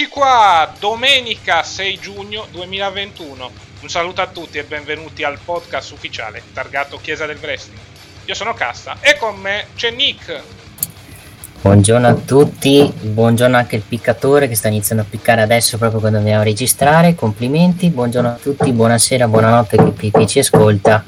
Eccoci qua, domenica 6 giugno 2021. Un saluto a tutti e benvenuti al podcast ufficiale targato Chiesa del Wrestling. Io sono Cassa e con me c'è Nick. Buongiorno a tutti, buongiorno anche il piccatore che sta iniziando a piccare adesso proprio quando dobbiamo registrare. Complimenti, buongiorno a tutti, buonasera, buonanotte chi, chi ci ascolta.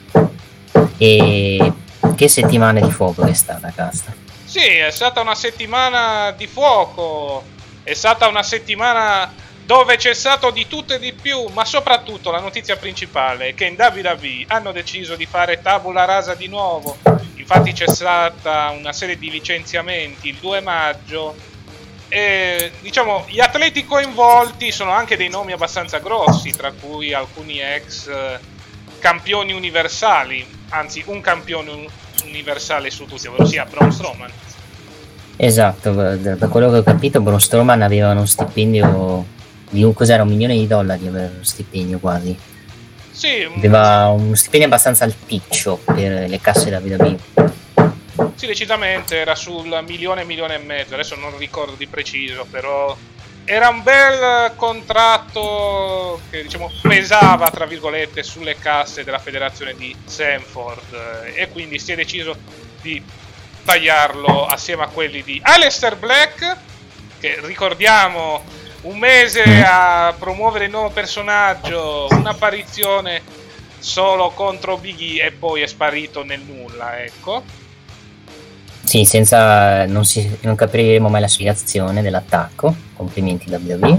E che settimana di fuoco è stata, Casta. Sì, è stata una settimana di fuoco è stata una settimana dove c'è stato di tutto e di più, ma soprattutto la notizia principale è che in WWE hanno deciso di fare tabula rasa di nuovo. Infatti c'è stata una serie di licenziamenti il 2 maggio e diciamo gli atleti coinvolti sono anche dei nomi abbastanza grossi, tra cui alcuni ex eh, campioni universali, anzi un campione universale su tutti, ovvero sia Braun Strowman Esatto, da, quello che ho capito Braun Strowman aveva uno stipendio di un, cos'era, un milione di dollari aveva uno stipendio quasi. Sì, aveva uno stipendio abbastanza alticcio per le casse da WWE. Sì, decisamente era sul milione, milione e mezzo, adesso non ricordo di preciso, però era un bel contratto che diciamo pesava tra virgolette sulle casse della federazione di Sanford e quindi si è deciso di tagliarlo assieme a quelli di Aleister Black, che ricordiamo un mese mm. a promuovere il nuovo personaggio, un'apparizione solo contro Biggie e poi è sparito nel nulla, ecco. Sì, senza non, si, non capiremo mai la spiegazione dell'attacco. Complimenti WWE.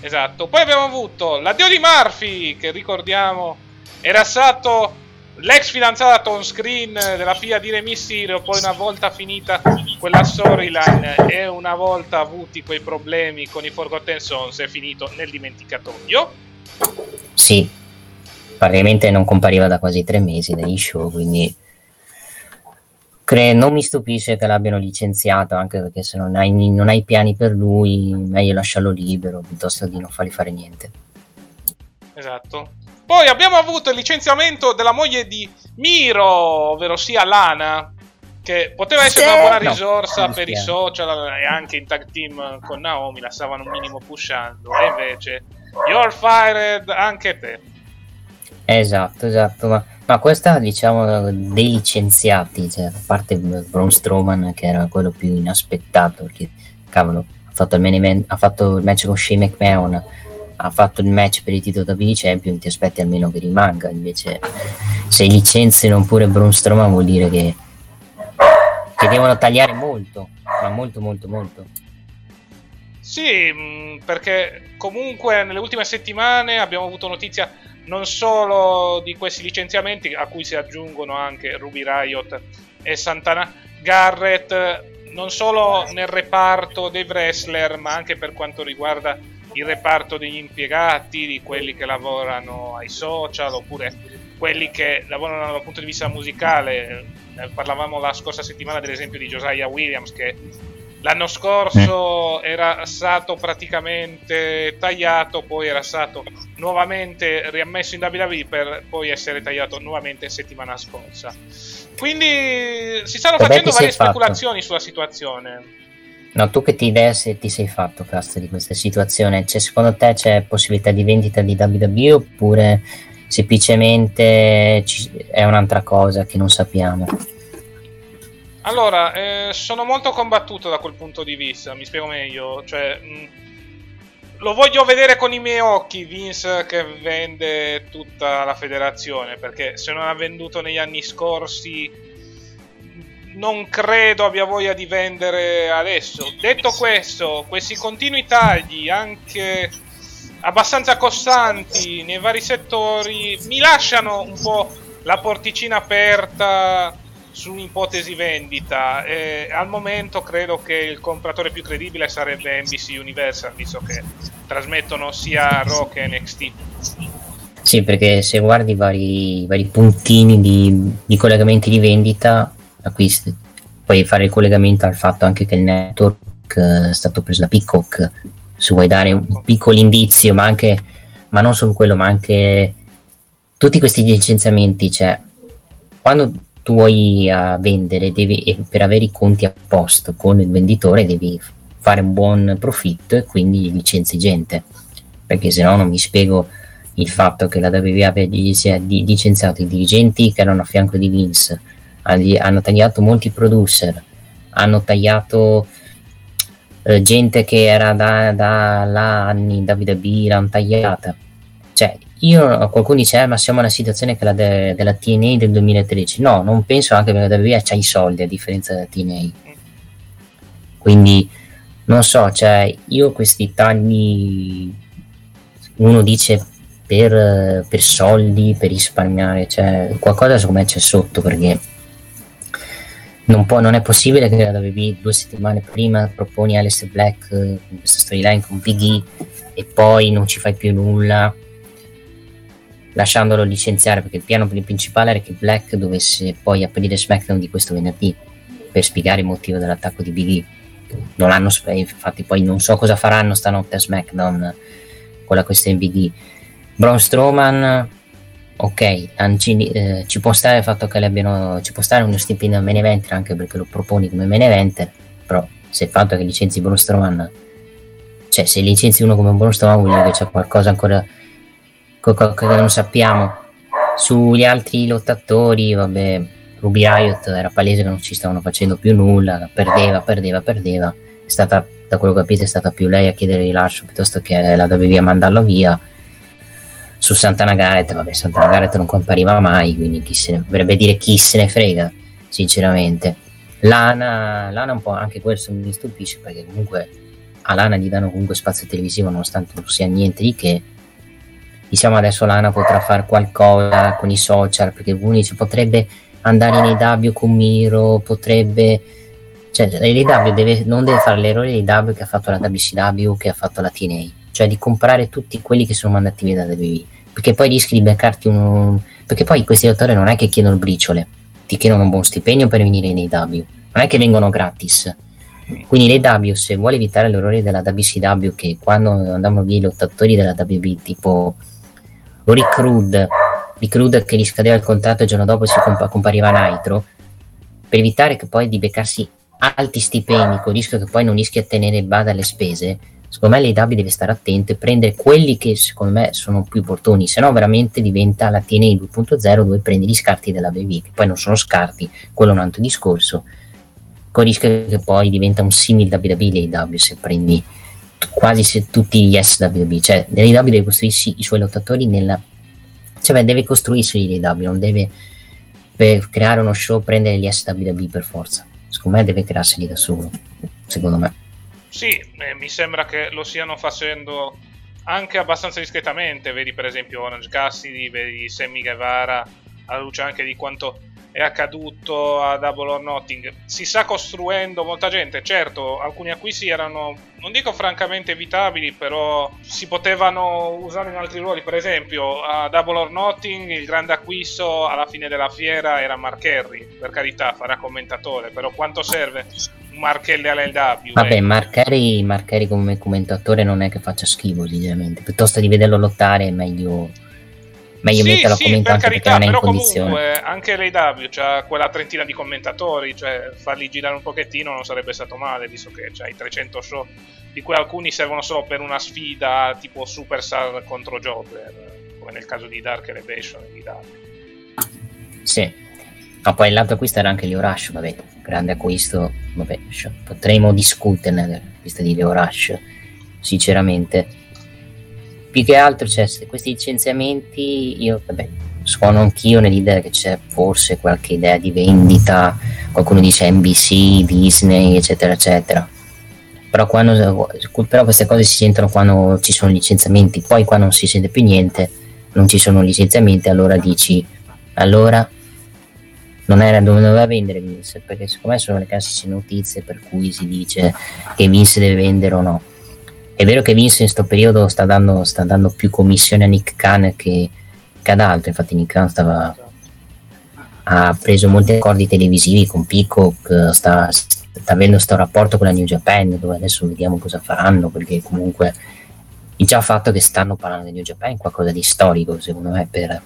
Esatto. Poi abbiamo avuto l'addio di Murphy, che ricordiamo era stato l'ex fidanzata on screen della figlia di Re Mysterio, poi una volta finita quella storyline e una volta avuti quei problemi con i Forgotten Sons è finito nel dimenticatoio. Sì, praticamente non compariva da quasi tre mesi dagli show, quindi cre- non mi stupisce che l'abbiano licenziato, anche perché se non hai, non hai piani per lui, meglio lasciarlo libero piuttosto di non fargli fare niente. Esatto. Poi abbiamo avuto il licenziamento della moglie di Miro, ovvero sia Lana, che poteva essere sì. una buona risorsa no, per i social e anche in tag team con Naomi, la stavano un minimo pushando. E invece, you're fired anche te. Esatto, esatto, ma, ma questa diciamo dei licenziati, cioè, a parte Braun Strowman che era quello più inaspettato, perché cavolo, ha fatto il, main ha fatto il match con Shane McMahon ha fatto il match per il titolo da WWE Champion, ti aspetti almeno che rimanga. Invece, se licenziano pure Braun Strowman, vuol dire che, che devono tagliare molto, ma molto, molto, molto. Sì, mm, perché comunque nelle ultime settimane abbiamo avuto notizia non solo di questi licenziamenti, a cui si aggiungono anche Ruby Riot e Santana Garrett, non solo nel reparto dei wrestler, ma anche per quanto riguarda il reparto degli impiegati, di quelli che lavorano ai social oppure quelli che lavorano dal punto di vista musicale. Eh, parlavamo la scorsa settimana dell'esempio di Josiah Williams che l'anno scorso era stato praticamente tagliato, poi era stato nuovamente riammesso in WWE per poi essere tagliato nuovamente settimana scorsa. Quindi si stanno Vabbè, facendo varie speculazioni sulla situazione. No, tu che ti idea se ti sei fatto, cazzo, di questa situazione? Cioè, secondo te c'è possibilità di vendita di WWE oppure semplicemente è un'altra cosa che non sappiamo? Allora, eh, sono molto combattuto da quel punto di vista, mi spiego meglio. Cioè, mh, lo voglio vedere con i miei occhi Vince che vende tutta la federazione, perché se non ha venduto negli anni scorsi non credo abbia voglia di vendere adesso. Detto questo, questi continui tagli, anche abbastanza costanti nei vari settori, mi lasciano un po' la porticina aperta su un'ipotesi vendita. E al momento credo che il compratore più credibile sarebbe NBC Universal, visto che trasmettono sia Raw che NXT. Sì, perché se guardi i vari, vari puntini di, di collegamenti di vendita, acquisti, puoi fare il collegamento al fatto anche che il network eh, è stato preso da Peacock. Se vuoi dare un piccolo indizio, ma anche, ma non solo quello, ma anche tutti questi licenziamenti, cioè quando tu vuoi eh, vendere devi, per avere i conti a posto con il venditore devi fare un buon profitto e quindi licenzi gente. Perché se no non mi spiego il fatto che la WWE abbia licenziato i dirigenti che erano a fianco di Vince hanno hanno tagliato molti producer. Hanno tagliato eh, gente che era da, da là anni in WWE l'hanno tagliata. Cioè io qualcuno dice "Eh, ma siamo nella situazione che la de- della TNA del 2013 no non penso anche perché WWE c'ha i soldi a differenza della TNA quindi non so cioè io questi tagli uno dice per, per soldi per risparmiare cioè qualcosa secondo me c'è sotto perché non, può, non è possibile che la WWE due settimane prima proponi Alistair Black eh, questa storyline con Big E e poi non ci fai più nulla lasciandolo licenziare perché il piano principale era che Black dovesse poi aprire SmackDown di questo venerdì per spiegare il motivo dell'attacco di Big E non l'hanno sp- infatti poi non so cosa faranno stanotte a SmackDown con la questione Big E Braun Strowman ok anci- eh, ci può stare il fatto che le abbiano ci può stare uno stipendio a main eventer anche perché lo proponi come main eventer però se il fatto che licenzi Braun Strowman cioè se licenzi uno come Braun Strowman vuol dire che c'è qualcosa ancora co- co- che non sappiamo. Sugli altri lottatori vabbè Ruby Riot era palese che non ci stavano facendo più nulla perdeva perdeva perdeva. È stata da quello che ho capito è stata più lei a chiedere rilascio piuttosto che la a mandarlo via su Santana Garrett, vabbè, Santana Garrett non compariva mai, quindi chi se ne, dovrebbe dire chi se ne frega, sinceramente. Lana, Lana un po' anche questo mi stupisce perché comunque a Lana gli danno comunque spazio televisivo nonostante non sia niente di che. Diciamo adesso Lana potrà fare qualcosa con i social perché dice potrebbe andare in AW con Miro, potrebbe... Cioè l'AW deve, non deve fare l'errore di AW che ha fatto la WCW, che ha fatto la TNA cioè di comprare tutti quelli che sono mandati via da WWE perché poi rischi di beccarti un perché poi questi autori non è che chiedono briciole ti chiedono un buon stipendio per venire in AW non è che vengono gratis. Quindi l'AW se vuole evitare l'errore della WCW che quando andavano via i lottatori della WB tipo Rick Rude Rick Rude che gli scadeva il contratto il giorno dopo si compa- compariva Nitro per evitare che poi di beccarsi alti stipendi con il rischio che poi non rischi a tenere bada alle spese secondo me l'AW deve stare attento e prendere quelli che secondo me sono più opportuni, se no veramente diventa la TNA 2.0 dove prendi gli scarti della BB, che poi non sono scarti, quello è un altro discorso, con il rischio che poi diventa un simile WWE l'AW se prendi quasi se tutti gli SWB, cioè l'AW deve costruirsi i suoi lottatori nella... cioè beh, deve costruirsi l'AW, non deve per creare uno show prendere gli SWB per forza, secondo me deve crearseli da solo, secondo me. Sì, eh, mi sembra che lo stiano facendo anche abbastanza discretamente. Vedi per esempio Orange Cassidy, vedi Sammy Guevara, alla luce anche di quanto è accaduto a Double or Nothing. Si sta costruendo molta gente, certo, alcuni acquisti erano, non dico francamente evitabili, però si potevano usare in altri ruoli. Per esempio, a Double or Nothing il grande acquisto alla fine della fiera era Mark Henry, per carità, farà commentatore, però quanto serve? Mark Henry all'LW? Vabbè, eh? Henry, Mark Henry come commentatore non è che faccia schifo, sinceramente. Piuttosto di vederlo lottare è meglio meglio sì, metterlo a sì, commento per anche carità, perché non è in condizione. comunque anche l'AW c'ha quella trentina di commentatori, cioè farli girare un pochettino non sarebbe stato male, visto che c'hai 300 show, di cui alcuni servono solo per una sfida tipo Superstar contro Jobbler, come nel caso di Dark Elevation di Dark. Sì. Ma poi l'altro acquisto era anche Leo Rush, vabbè, grande acquisto, vabbè, potremmo discuterne dell'acquisto di Leo Rush, sinceramente. Più che altro cioè, questi licenziamenti io vabbè, suono anch'io nell'idea che c'è forse qualche idea di vendita qualcuno dice NBC, Disney eccetera eccetera. Però, quando, però queste cose si sentono quando ci sono licenziamenti poi quando non si sente più niente non ci sono licenziamenti allora dici allora non era dove doveva vendere Vince perché secondo me sono le classiche notizie per cui si dice che Vince deve vendere o no. È vero che Vince in questo periodo sta dando, sta dando, più commissione a Nick Khan che, che ad altro, infatti Nick Khan stava, ha preso molti accordi televisivi con Peacock, sta, sta avendo questo rapporto con la New Japan, dove adesso vediamo cosa faranno, perché comunque il già fatto che stanno parlando di New Japan è qualcosa di storico, secondo me, per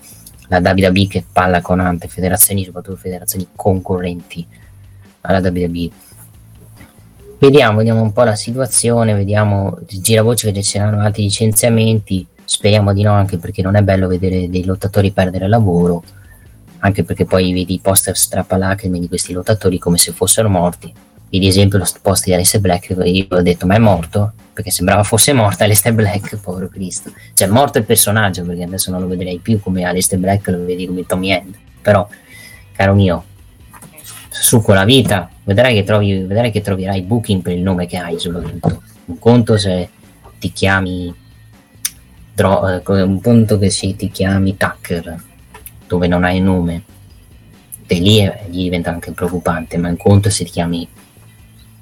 la WWE che parla con altre federazioni, soprattutto federazioni concorrenti alla WWE Vediamo, vediamo un po' la situazione, vediamo, gira voce che ci saranno altri licenziamenti, speriamo di no anche perché non è bello vedere dei lottatori perdere lavoro, anche perché poi vedi i poster strappalacrime di questi lottatori come se fossero morti. Vedi esempio lo post di Alistair Black, io ho detto ma è morto? Perché sembrava fosse morta Alistair Black, povero Cristo. Cioè è morto il personaggio perché adesso non lo vedrei più come Alistair Black, lo vedi come Tommy End. Però, caro mio, su con la vita, vedrai che, trovi, vedrai che troverai booking per il nome che hai soprattutto. Un conto se ti chiami Dro- eh, un punto che se ti chiami Tucker dove non hai nome e lì, lì diventa anche preoccupante ma un conto se ti chiami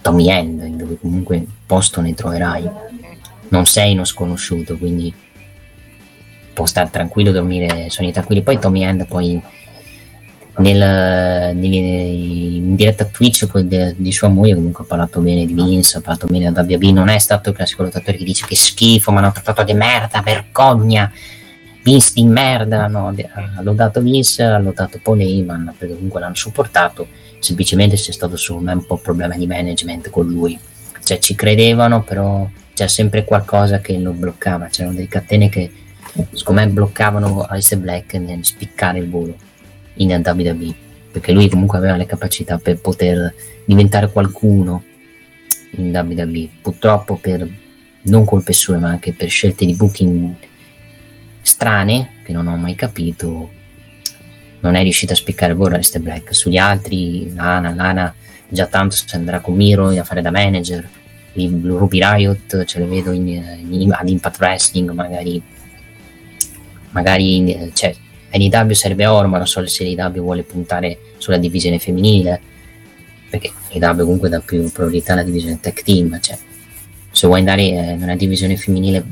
Tommy End dove comunque posto ne troverai. Non sei uno sconosciuto quindi può stare tranquillo dormire sogni tranquilli. Poi Tommy End poi nel, nel, in diretta Twitch de, di sua moglie comunque ha parlato bene di Vince, ha parlato bene da WB, non è stato il classico lottatore che dice che schifo, ma hanno trattato di merda, vergogna, Vince di merda, no, ha lodato Vince, ha lodato Paul Heyman perché comunque l'hanno supportato, semplicemente c'è stato solo un po' problema di management con lui, cioè ci credevano però c'è sempre qualcosa che lo bloccava, c'erano delle catene che secondo me bloccavano Alice Black nel spiccare il volo in WWE perché lui comunque aveva le capacità per poter diventare qualcuno in WWE purtroppo per non colpe sue ma anche per scelte di booking strane che non ho mai capito non è riuscito a spiccare il Alistair Black sugli altri Lana, Lana già tanto se andrà con Miro a fare da manager i Ruby Riot ce le vedo in, in, ad Impact Wrestling magari magari cioè, NW serve oro, ma non so se l'IW vuole puntare sulla divisione femminile, perché l'IW comunque dà più priorità alla divisione tech team, cioè se vuoi andare in una divisione femminile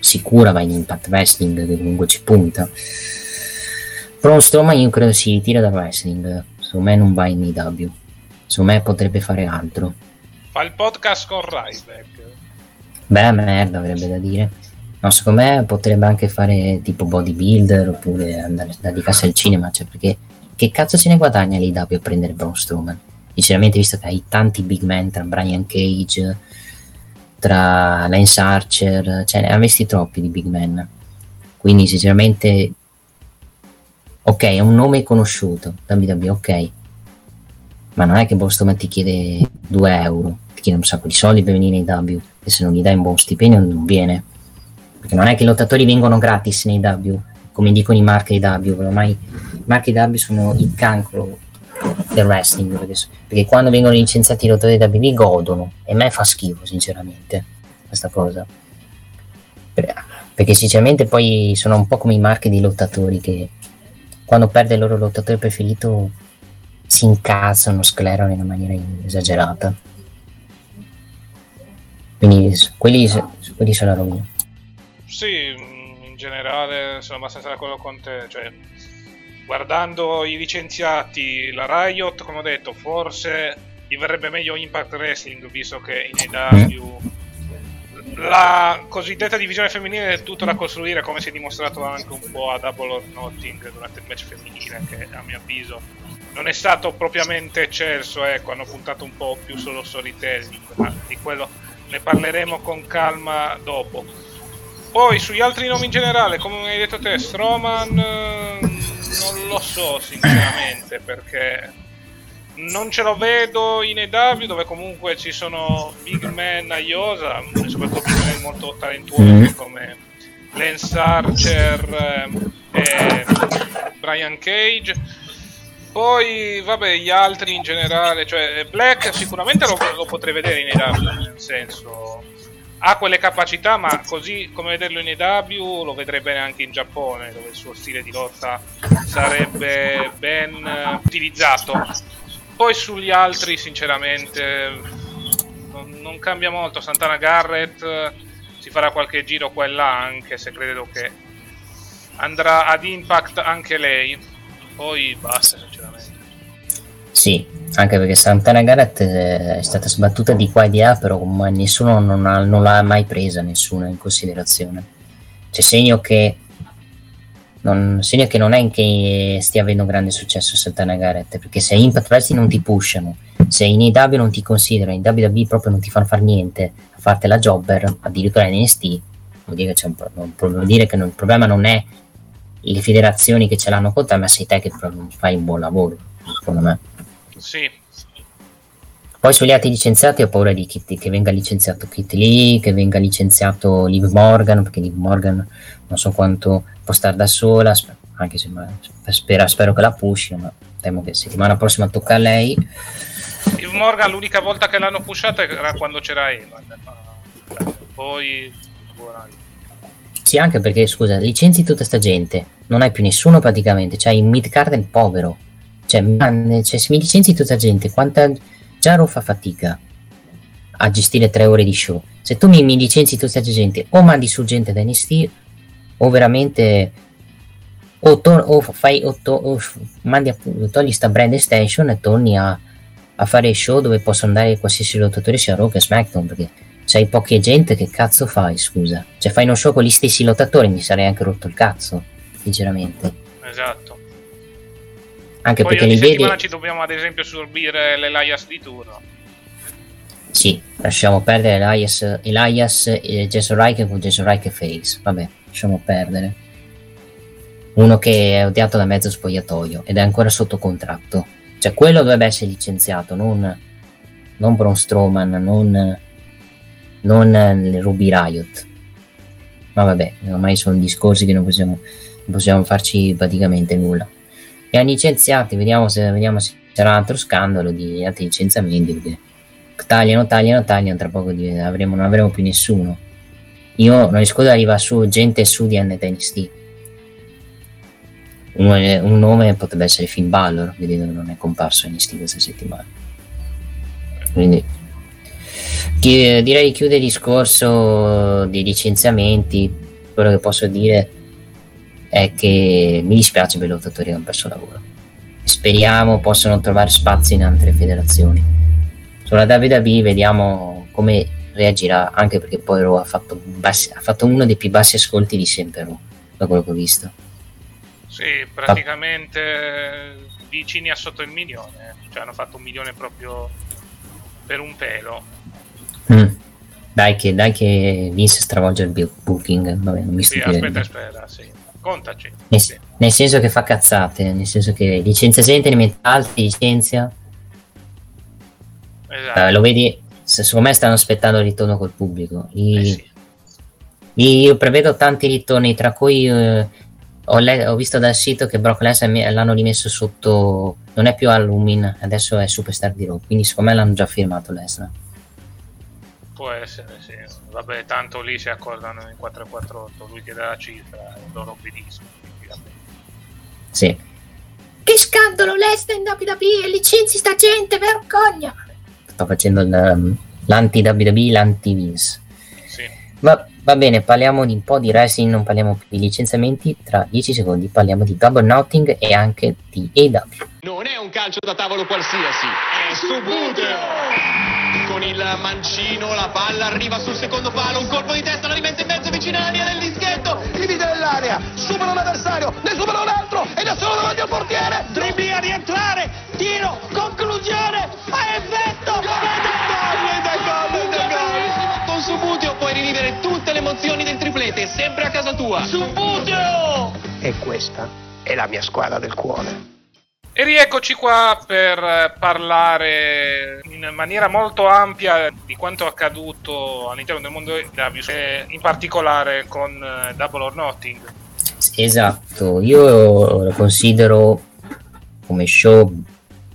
sicura vai in Impact Wrestling che comunque ci punta. Però Strowman io credo si ritira dal wrestling, secondo me non va in IW, secondo me potrebbe fare altro. Fa il podcast con Ryback. Beh, merda, avrebbe da dire. No, secondo me potrebbe anche fare tipo bodybuilder oppure andare a dedicarsi al cinema, cioè perché che cazzo se ne guadagna l'IW a prendere Braun Strowman? Sinceramente, visto che hai tanti big man tra Brian Cage, tra Lance Archer, cioè ne avresti troppi di big man. Quindi, sinceramente, ok, è un nome conosciuto, WWE, ok, ma non è che Strowman ti chiede 2 euro, ti chiede un sacco di soldi per venire in W e se non gli dai un buon stipendio non viene. Perché non è che i lottatori vengono gratis nei W, come dicono i marchi W, ormai i marchi W sono il cancro del wrestling, perché, perché quando vengono licenziati i lottatori W godono, e a me fa schifo sinceramente questa cosa. Perché sinceramente poi sono un po' come i marchi dei lottatori che quando perde il loro lottatore preferito si incazzano, sclerano in una maniera esagerata. Quindi quelli, quelli sono la rovina. Sì, in generale sono abbastanza d'accordo con te. Cioè, guardando i licenziati, la Riot, come ho detto, forse gli verrebbe meglio Impact Wrestling, visto che in AW la cosiddetta divisione femminile è tutto da costruire, come si è dimostrato anche un po' a Double or Nothing durante il match femminile, che a mio avviso non è stato propriamente eccelso, ecco, hanno puntato un po' più sullo storytelling, ma di quello ne parleremo con calma dopo. Poi sugli altri nomi in generale, come hai detto te, Stroman eh, non lo so sinceramente perché non ce lo vedo in EW dove comunque ci sono big man a Iosa, soprattutto big man molto talentuosi mm. come Lance Archer eh, e Brian Cage. Poi, vabbè, gli altri in generale, cioè Black sicuramente lo, lo potrei vedere in EW, nel senso ha quelle capacità, ma così come vederlo in EW lo vedrei bene anche in Giappone, dove il suo stile di lotta sarebbe ben utilizzato. Poi sugli altri, sinceramente, non, non, cambia molto. Santana Garrett uh, si farà qualche giro qua e là, anche se credo che andrà ad Impact anche lei. Poi basta, sinceramente. Sì, anche perché Santana Garrett eh, è stata sbattuta di qua e di là, però nessuno non, ha, non l'ha mai presa nessuno in considerazione. C'è segno che non, segno che non è che stia avendo grande successo Santana Garrett, perché se Impact Wrestling non ti pushano, se in AW non ti considerano, in WWE proprio non ti fanno fare niente, a farti la jobber, addirittura in NST, vuol dire che, c'è un, vuol dire che non, il problema non è le federazioni che ce l'hanno con te, ma sei te che fai un buon lavoro, secondo me. Sì. Poi sugli altri licenziati ho paura di Kit, che venga licenziato Kit Lee, che venga licenziato Liv Morgan, perché Liv Morgan non so quanto può stare da sola, anche se spero, spero che la pushi, ma temo che settimana prossima tocca a lei. Liv Morgan l'unica volta che l'hanno pushata era quando c'era Evan, poi... Sì, anche perché, scusa, licenzi tutta sta gente, non hai più nessuno praticamente, c'hai il mid card povero. Cioè, man, cioè, se mi licenzi tutta gente, quanta già Ro fa fatica a gestire tre ore di show. Se tu mi, mi licenzi tutta questa gente, o mandi su gente da NST, o veramente o, to- o fai o, to- o mandi a, togli sta brand extension e torni a, a, fare show dove possono andare qualsiasi lottatore sia Raw che SmackDown perché c'hai poche gente che cazzo fai scusa. Cioè fai uno show con gli stessi lottatori mi sarei anche rotto il cazzo sinceramente. Esatto. Anche Poi perché li vedi ci dobbiamo ad esempio sorbire l'Elias di turno. Sì lasciamo perdere Elias, Elias e Jason Reich con Jason Reich e Face vabbè lasciamo perdere. Uno che è odiato da mezzo spogliatoio ed è ancora sotto contratto. Cioè quello dovrebbe essere licenziato non, non Braun Strowman non, non Ruby Riot. Ma vabbè ormai sono discorsi che non possiamo, non possiamo farci praticamente nulla. E hanno licenziati, vediamo se, vediamo se sarà un altro scandalo di altri licenziamenti, perché tagliano, tagliano, tagliano, tra poco avremo, non avremo più nessuno. Io non riesco ad arrivare su gente su di NTNST. Un, un nome potrebbe essere Finn Balor, vedendo che non è comparso in NXT questa settimana. Quindi chi, direi di chiudere il discorso di licenziamenti. Quello che posso dire è che mi dispiace per i lottatori che hanno perso lavoro. Speriamo possano trovare spazio in altre federazioni. Sulla WWE vediamo come reagirà, anche perché poi Raw ha fatto, bassi, ha fatto uno dei più bassi ascolti di sempre Raw, da quello che ho visto. Sì, praticamente vicini a sotto il milione, cioè hanno fatto un milione proprio per un pelo. Mm. Dai che, dai che Vince stravolge il booking, vabbè non mi sì, aspetta, aspetta, sì contaci. Nel, nel, senso che fa cazzate, nel senso che licenzia gente, ne mette altri, licenzia. Esatto. Uh, lo vedi, secondo me stanno aspettando il ritorno col pubblico. I, eh sì. Io prevedo tanti ritorni, tra cui uh, ho, le- ho, visto dal sito che Brock Lesnar l'hanno rimesso sotto, non è più Allumin, adesso è Superstar di Raw, quindi secondo me l'hanno già firmato Lesnar. Può essere, sì. Vabbè, tanto lì si accordano in 448, lui che dà la cifra e loro obbediscono. Sì, che scandalo, lei sta in WWE e licenzi sta gente, vergogna. Sto facendo il, l'anti-WWE, l'anti-Vince. Sì. Va, va bene, parliamo di un po' di wrestling, non parliamo più di licenziamenti. Tra 10 secondi parliamo di Double Notting e anche di AW. Non è un calcio da tavolo qualsiasi, è subuteo! Con il mancino, la palla arriva sul secondo palo, un colpo di testa, la rimette in mezzo vicino alla linea del dischetto, divide nell'area, supera l'avversario, ne supera un altro ed è solo davanti al portiere, dribbling a rientrare, tiro, conclusione, a effetto, gol, ed è gol! Con Subuteo puoi rivivere tutte le emozioni del triplete, sempre a casa tua. Subuteo! E questa è la mia squadra del cuore. E rieccoci qua per parlare in maniera molto ampia di quanto accaduto all'interno del mondo e in particolare con eh, Double or Nothing. Esatto, io lo considero come show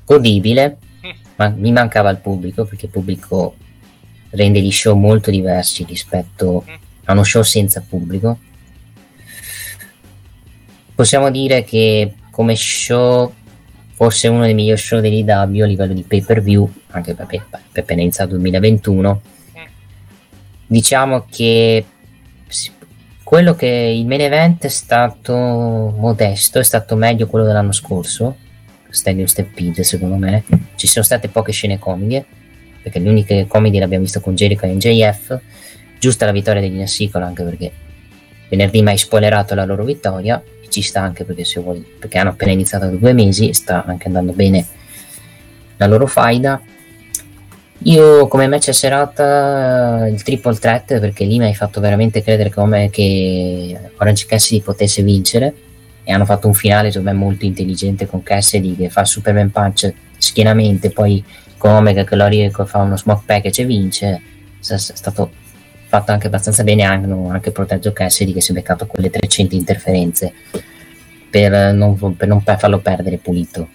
godibile, Mm. ma mi mancava il pubblico perché il pubblico rende gli show molto diversi rispetto Mm. a uno show senza pubblico. Possiamo dire che come show forse uno dei migliori show dell'IW a livello di pay per view, anche per pendenza 2021. Mm. Diciamo che quello che il main event è stato modesto, è stato meglio quello dell'anno scorso, Stadium Stampede secondo me. Ci sono state poche scene comiche, perché le uniche comedie le abbiamo con Jericho e NJF. Giusta la vittoria degli Inner anche perché venerdì mi spoilerato la loro vittoria e ci sta anche perché, se vuoi, perché hanno appena iniziato da due mesi sta anche andando bene la loro faida. Io come match a serata eh, il triple threat perché lì mi hai fatto veramente credere come che Orange Cassidy potesse vincere e hanno fatto un finale secondo me molto intelligente con Cassidy che fa Superman Punch schienamente poi con Omega che lo ri- che fa uno smoke package e vince. È stato fatto anche abbastanza bene hanno anche protetto Cassidy che si è beccato quelle 300 interferenze per non, per non farlo perdere pulito.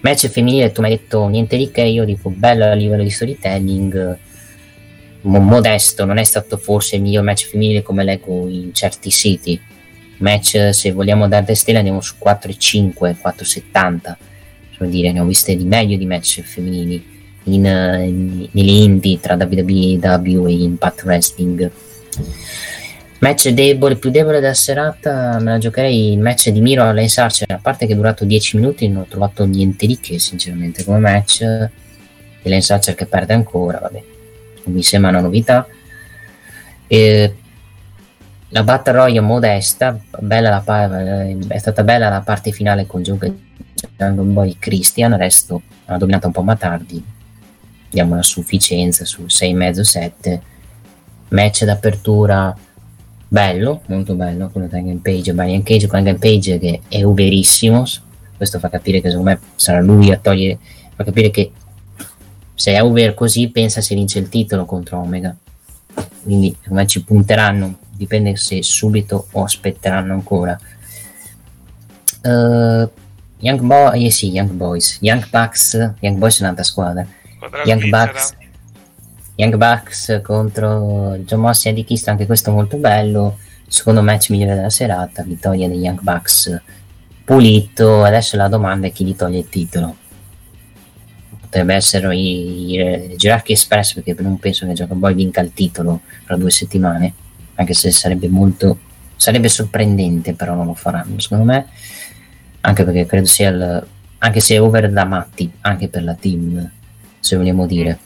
Match femminile tu mi hai detto niente di che io dico bello a livello di storytelling mo- modesto non è stato forse il miglior match femminile come leggo in certi siti match se vogliamo dare le stelle andiamo su 4,5 4,70 per dire ne ho viste di meglio di match femminili in, eh, in- nelle indie tra WWE e Impact Wrestling. Match debole più debole della serata me la giocherei il match di Miro a Lance Archer a parte che è durato 10 minuti non ho trovato niente di che sinceramente come match. E Lance Archer che perde ancora vabbè non mi sembra una novità. E la Battle Royale modesta pa- è stata bella la parte finale con Jungle Boy e Christian il resto ha dominato un po' Matardi diamo una sufficienza su 6,5-7 match d'apertura bello, molto bello quello di Hangman Page e Brian Cage con Hangman Page che è uberissimo questo fa capire che secondo me sarà lui a togliere fa capire che se è over così pensa se vince il titolo contro Omega. Quindi secondo me ci punteranno dipende se subito o aspetteranno ancora. Eh, Young Boy eh sì Young Boys. Young Bucks Young Boys è un'altra squadra. Young. Bucks Young Bucks contro John Moss e Eddie Kiss anche questo molto bello. Secondo match migliore della serata vittoria dei Young Bucks pulito. Adesso la domanda è chi gli toglie il titolo. Potrebbe essere i, i Gerarchi Express perché non penso che Jacob Boy vinca il titolo fra due settimane anche se sarebbe molto sarebbe sorprendente però non lo faranno secondo me. Anche perché credo sia il anche se è over da matti anche per la team se vogliamo dire.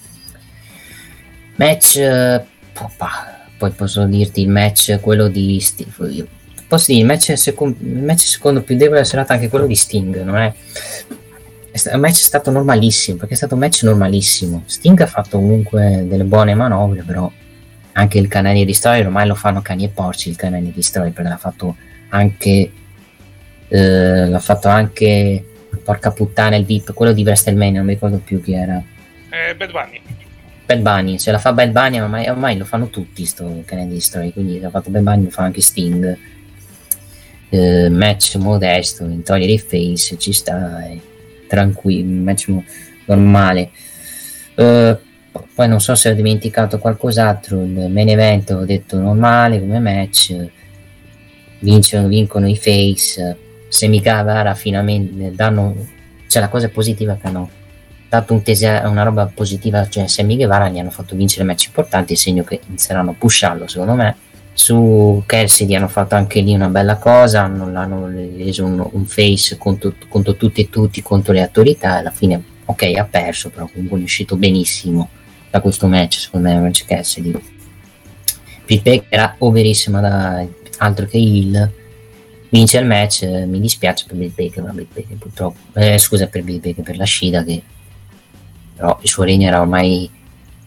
Match eh, oppa, poi posso dirti il match quello di Sting posso dire il match, secondo, il match secondo più debole della serata anche quello di Sting non è? Il match è stato normalissimo perché è stato un match normalissimo. Sting ha fatto comunque delle buone manovre però anche il Canadian Destroyer ormai lo fanno cani e porci il Canadian Destroyer perché l'ha fatto anche eh, l'ha fatto anche porca puttana il VIP quello di WrestleMania non mi ricordo più chi era. Eh, Bad Bunny. Bad Bunny, se la fa Bad Bunny ormai, ormai lo fanno tutti sto Canadian Destroyer quindi l'ha fatto Bad Bunny lo fa anche Sting. Eh, match modesto in togliere i face ci sta è tranquillo match mo- normale. Eh, poi non so se ho dimenticato qualcos'altro il main event ho detto normale come match vincono, vincono i face Sammy Guevara finalmente danno cioè la cosa positiva che hanno dato un tese- una roba positiva cioè Sammy Guevara gli hanno fatto vincere match importanti segno che inizieranno a pusharlo secondo me. Su Cassidy hanno fatto anche lì una bella cosa hanno, hanno reso un, un face contro, contro tutti e tutti contro le autorità alla fine ok ha perso però comunque è uscito benissimo da questo match secondo me match Cassidy. Britt Baker era overissima da altro che Hill. Vince il match mi dispiace per Britt Baker ma Britt Baker purtroppo eh, scusa per Britt Baker per la Shida che però il suo regno era ormai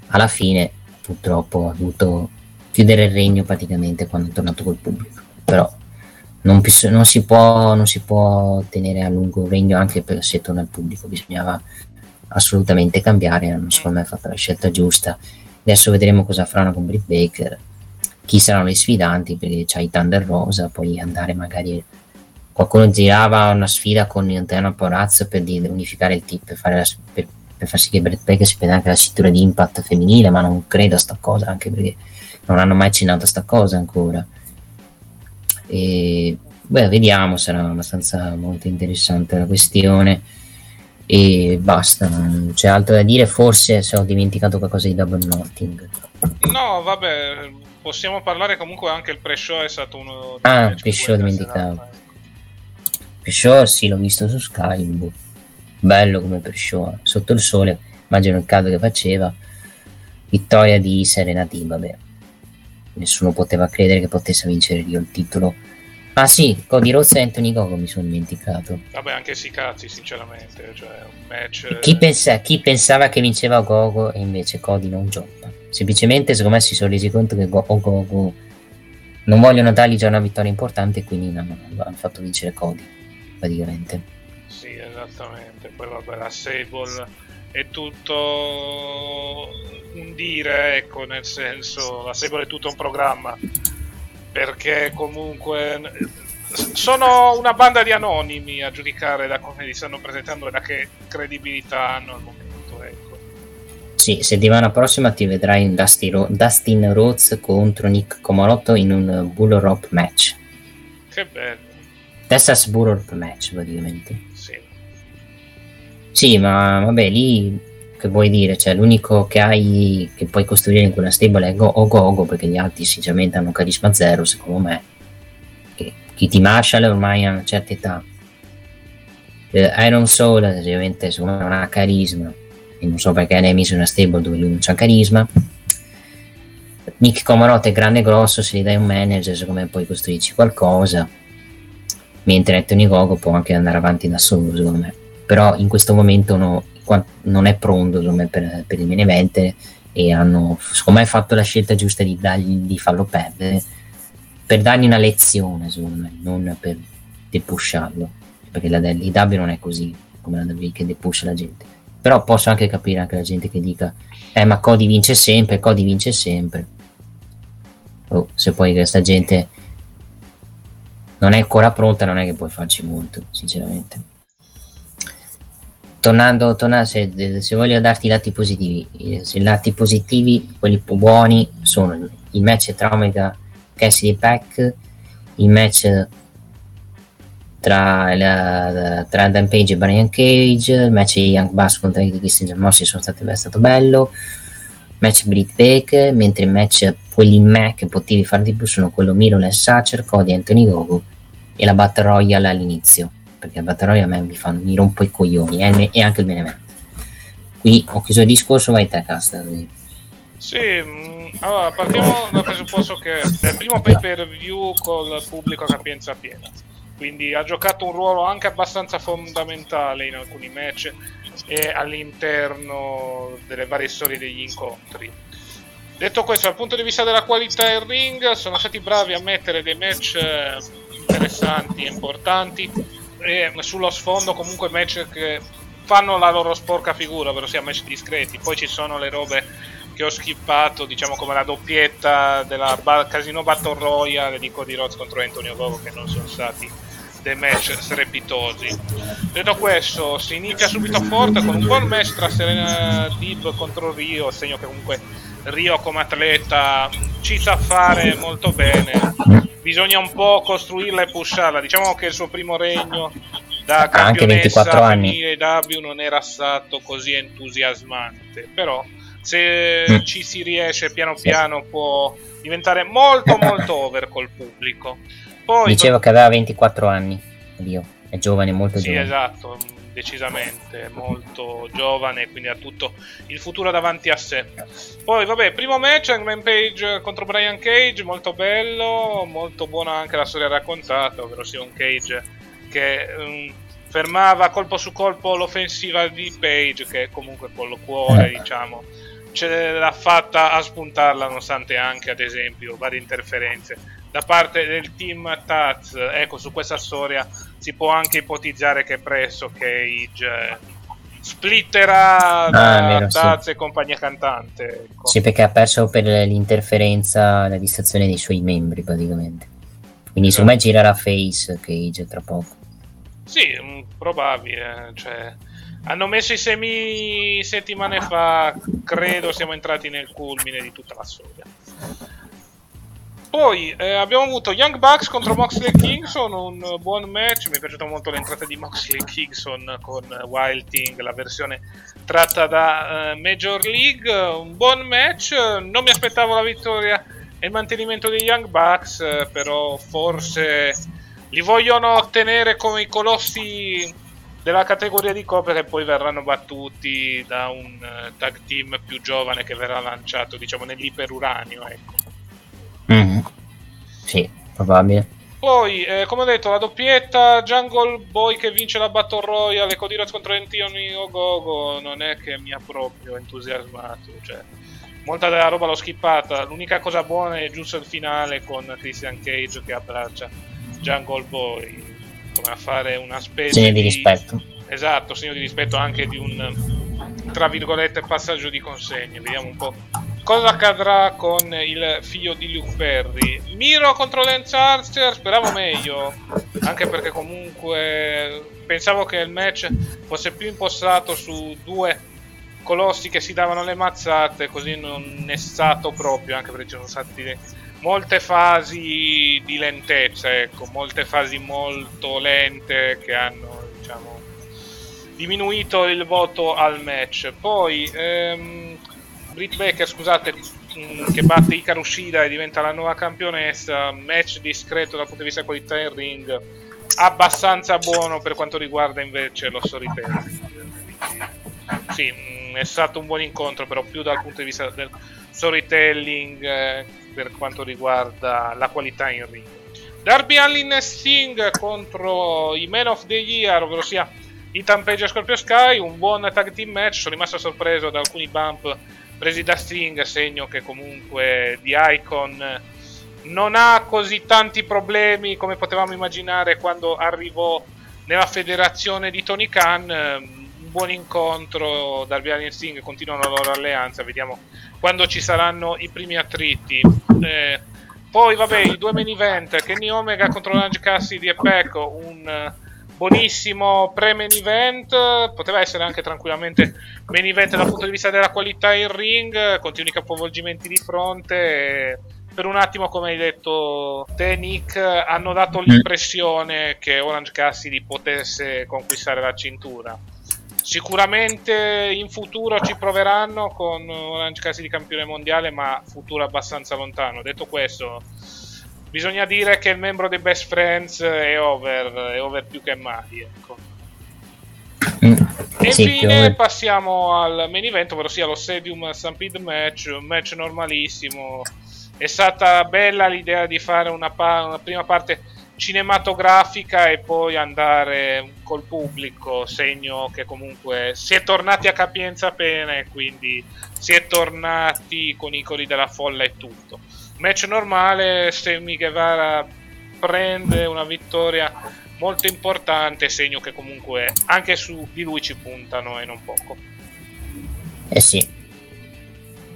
alla fine purtroppo ha dovuto chiudere il regno praticamente quando è tornato col pubblico. Però non, non si può, non si può tenere a lungo un regno anche per se torna il pubblico bisognava assolutamente cambiare hanno secondo me fatto la scelta giusta. Adesso vedremo cosa faranno con Britt Baker chi saranno le sfidanti perché c'hai Thunder Rosa puoi andare magari qualcuno girava una sfida con Interno Porazzo per unificare il team per, fare la, per, per far sì che Brett Baker si prenda anche la cintura di impact femminile ma non credo a sta cosa anche perché non hanno mai accennato a sta cosa ancora. E beh vediamo sarà abbastanza molto interessante la questione e basta non c'è altro da dire forse se ho dimenticato qualcosa di double nothing No, vabbè, possiamo parlare comunque anche il pre-show è stato uno Ah, pre-show dimenticavo. ecco. pre-show sì l'ho visto su Sky boh. bello come pre-show eh. sotto il sole immagino il caldo che faceva vittoria di Serena Team vabbè nessuno poteva credere che potesse vincere Rio il titolo ah sì Cody Rhodes e Anthony Gogo mi sono dimenticato Vabbè, anche si cazzi, sinceramente, cioè un match chi, pensa- chi pensava che vinceva Gogo e invece Cody non gioca semplicemente secondo me si sono resi conto che Go- Gogo non vogliono dargli già una vittoria importante quindi non hanno fatto vincere Cody praticamente Sì, esattamente. Poi vabbè, la Sable è tutto un dire, ecco, nel senso, la Sable è tutto un programma. Perché comunque sono una banda di anonimi a giudicare da come li stanno presentando e da che credibilità hanno al momento, ecco. Sì, settimana prossima ti vedrai in Dusty Ro- Dustin Rhodes contro Nick Comorotto in un Bull Rope match. Che bello, Texas Bull Rope match praticamente. sì. Sì, ma vabbè, lì che vuoi dire? Cioè, l'unico che hai che puoi costruire in quella stable è Go- o Gogo, perché gli altri sinceramente hanno carisma zero, secondo me. Che Kitty Marshall ormai ha una certa età. Eh, Iron Soul, ovviamente, secondo me non ha carisma. E non so perché ne hai messo una stable dove lui non c'ha carisma. Nick Comarotto è grande e grosso, se gli dai un manager, secondo me puoi costruirci qualcosa. Mentre Anthony Gogo può anche andare avanti da solo, secondo me però in questo momento no- non è pronto me, per, per il main event e hanno secondo me fatto la scelta giusta di, dargli, di farlo perdere per dargli una lezione secondo me non per depusharlo perché la l'IW non è così come la WWE che depusha la gente. Però posso anche capire anche la gente che dica eh ma Cody vince sempre Cody vince sempre. Oh, se poi questa gente non è ancora pronta non è che puoi farci molto sinceramente tornando, tornando se, se voglio darti i lati positivi, eh, i lati positivi, quelli buoni, sono il match tra Omega Cassidy Pack, il match tra, la, tra Adam Page e Brian Cage, il match di Young Bucks contro i Kissinger Mossi sono stati è stato bello, match Britt Baker, mentre il match quelli me che potevi fare di più sono quello Miro Les Sacher, Cody Anthony Gogo e la Battle Royale all'inizio perché Royale a me mi, fa, mi rompo i coglioni eh, e anche il Benevento qui ho chiuso il discorso vai te casta Sì, mh, allora partiamo dal presupposto che è il primo pay per view col pubblico a capienza piena. Quindi ha giocato un ruolo anche abbastanza fondamentale in alcuni match e all'interno delle varie storie degli incontri. Detto questo, dal punto di vista della qualità del ring, sono stati bravi a mettere dei match eh, interessanti e importanti e sullo sfondo comunque match che fanno la loro sporca figura, ovvero sia match discreti. Poi ci sono le robe che ho skippato, diciamo come la doppietta della ba- Casino Battle Royale di Cody Rhodes contro Antonio Gogo che non sono stati dei match strepitosi. Detto questo, si inizia subito forte con un buon match tra Serena Dib contro Rio, segno che comunque Rio come atleta ci sa fare molto bene. bisogna un po' costruirla e pusharla. Diciamo che il suo primo regno da anche 24 anni. W non era stato così entusiasmante, però se Mm. ci si riesce piano Sì. piano può diventare molto molto over col pubblico. Poi Dicevo che aveva 24 anni. Dio, è giovane, molto Sì, giovane. esatto, mh, decisamente, molto giovane, quindi ha tutto il futuro davanti a sé. Poi, vabbè, primo match, Hangman Page contro Brian Cage, molto bello, molto buona anche la storia raccontata, ovvero sia un Cage che mh, fermava colpo su colpo l'offensiva di Page, che comunque con il cuore, Eh. diciamo, ce l'ha fatta a spuntarla, nonostante anche, ad esempio, varie interferenze da parte del team Taz. Ecco, su questa storia si può anche ipotizzare che presto Cage eh, splitterà Ah, da vero, sì. Taz e compagnia cantante. Ecco. Sì, perché ha perso per l'interferenza la distrazione dei suoi membri, praticamente. Quindi secondo me girerà face Cage tra poco. Sì, mm, probabile. Cioè, hanno messo i semi settimane fa, credo siamo entrati nel culmine di tutta la storia. Poi eh, abbiamo avuto Young Bucks contro Moxley e Kingston, un buon match. Mi è piaciuta molto l'entrata di Moxley e Kingston con Wild Thing, la versione tratta da eh, Major League. Un buon match. Non mi aspettavo la vittoria e il mantenimento dei Young Bucks, eh, però forse li vogliono ottenere come i colossi della categoria di coppia che poi verranno battuti da un eh, tag team più giovane che verrà lanciato, diciamo, nell'iperuranio, ecco. Mhm. Sì, probabile. Poi, eh, come ho detto, la doppietta Jungle Boy che vince la Battle Royale e Cody Rhodes contro Anthony Ogogo non è che mi ha proprio entusiasmato, cioè molta della roba l'ho skippata, l'unica cosa buona è giusto il finale con Christian Cage che abbraccia Jungle Boy come a fare una specie Segno di rispetto. Esatto, segno di rispetto anche di un tra virgolette passaggio di consegne. Vediamo un po' cosa accadrà con il figlio di Luke Perry. Miro contro Lance Archer, speravo meglio, anche perché comunque pensavo che il match fosse più impostato su due colossi che si davano le mazzate, così non è stato proprio, anche perché ci sono state molte fasi di lentezza, ecco, molte fasi molto lente che hanno, diciamo, diminuito il voto al match. Poi ehm, Britt Baker, scusate, mh, che batte Ikaru Shida e diventa la nuova campionessa, match discreto dal punto di vista qualità in ring, abbastanza buono per quanto riguarda invece lo storytelling. Sì, mh, è stato un buon incontro, però più dal punto di vista del storytelling eh, per quanto riguarda la qualità in ring. Darby Allin e Sting contro i Men of the Year, ovvero sia Ethan Page e Scorpio Sky, un buon tag team match. Sono rimasto sorpreso da alcuni bump presi da Sting, segno che comunque di Icon non ha così tanti problemi come potevamo immaginare quando arrivò nella federazione di Tony Khan. Un buon incontro, Darby Allin e Sting continuano la loro alleanza, vediamo quando ci saranno i primi attriti. Eh, poi, vabbè, i due main event, Kenny Omega contro Orange Cassidy e Pecco, un buonissimo pre-main event, poteva essere anche tranquillamente main event dal punto di vista della qualità in ring, continui capovolgimenti di fronte. per un attimo, come hai detto te, Nick, hanno dato l'impressione che Orange Cassidy potesse conquistare la cintura. Sicuramente in futuro ci proveranno con Orange Cassidy campione mondiale, ma futuro abbastanza lontano. Detto questo, bisogna dire che il membro dei Best Friends è over, è over più che mai. Ecco. Mm. E Sì, infine passiamo al main event, ovvero sia lo Stadium Stampede match, un match normalissimo. È stata bella l'idea di fare una, pa- una prima parte cinematografica e poi andare col pubblico, segno che comunque si è tornati a capienza piena e quindi si è tornati con i cori della folla e tutto. Match normale, Sammy Guevara prende una vittoria molto importante, segno che comunque anche su di lui ci puntano e non poco. Eh sì.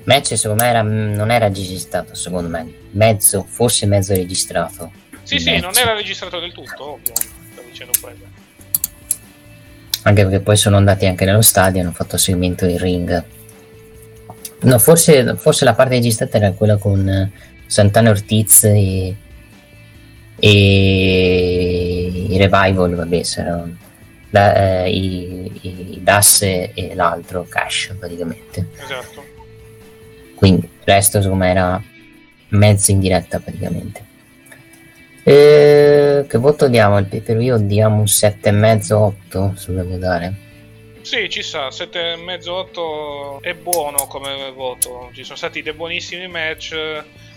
Match secondo me era- non era registrato, secondo me. Mezzo, forse mezzo registrato. Sì, sì, match. non era registrato del tutto, ovvio, sto dicendo quello. Anche perché poi sono andati anche nello stadio, hanno fatto seguimento in ring. No, forse, forse la parte registrata era quella con Santana Ortiz e, e i revival, vabbè, saranno da, eh, i, i DAS e l'altro cash praticamente. Esatto. Quindi il resto me era mezzo in diretta praticamente. E che voto diamo al pay per view? Diamo un 7,5-8 se vogliamo dare. Sì, ci sta, 7,5-8 è buono come voto. Ci sono stati dei buonissimi match,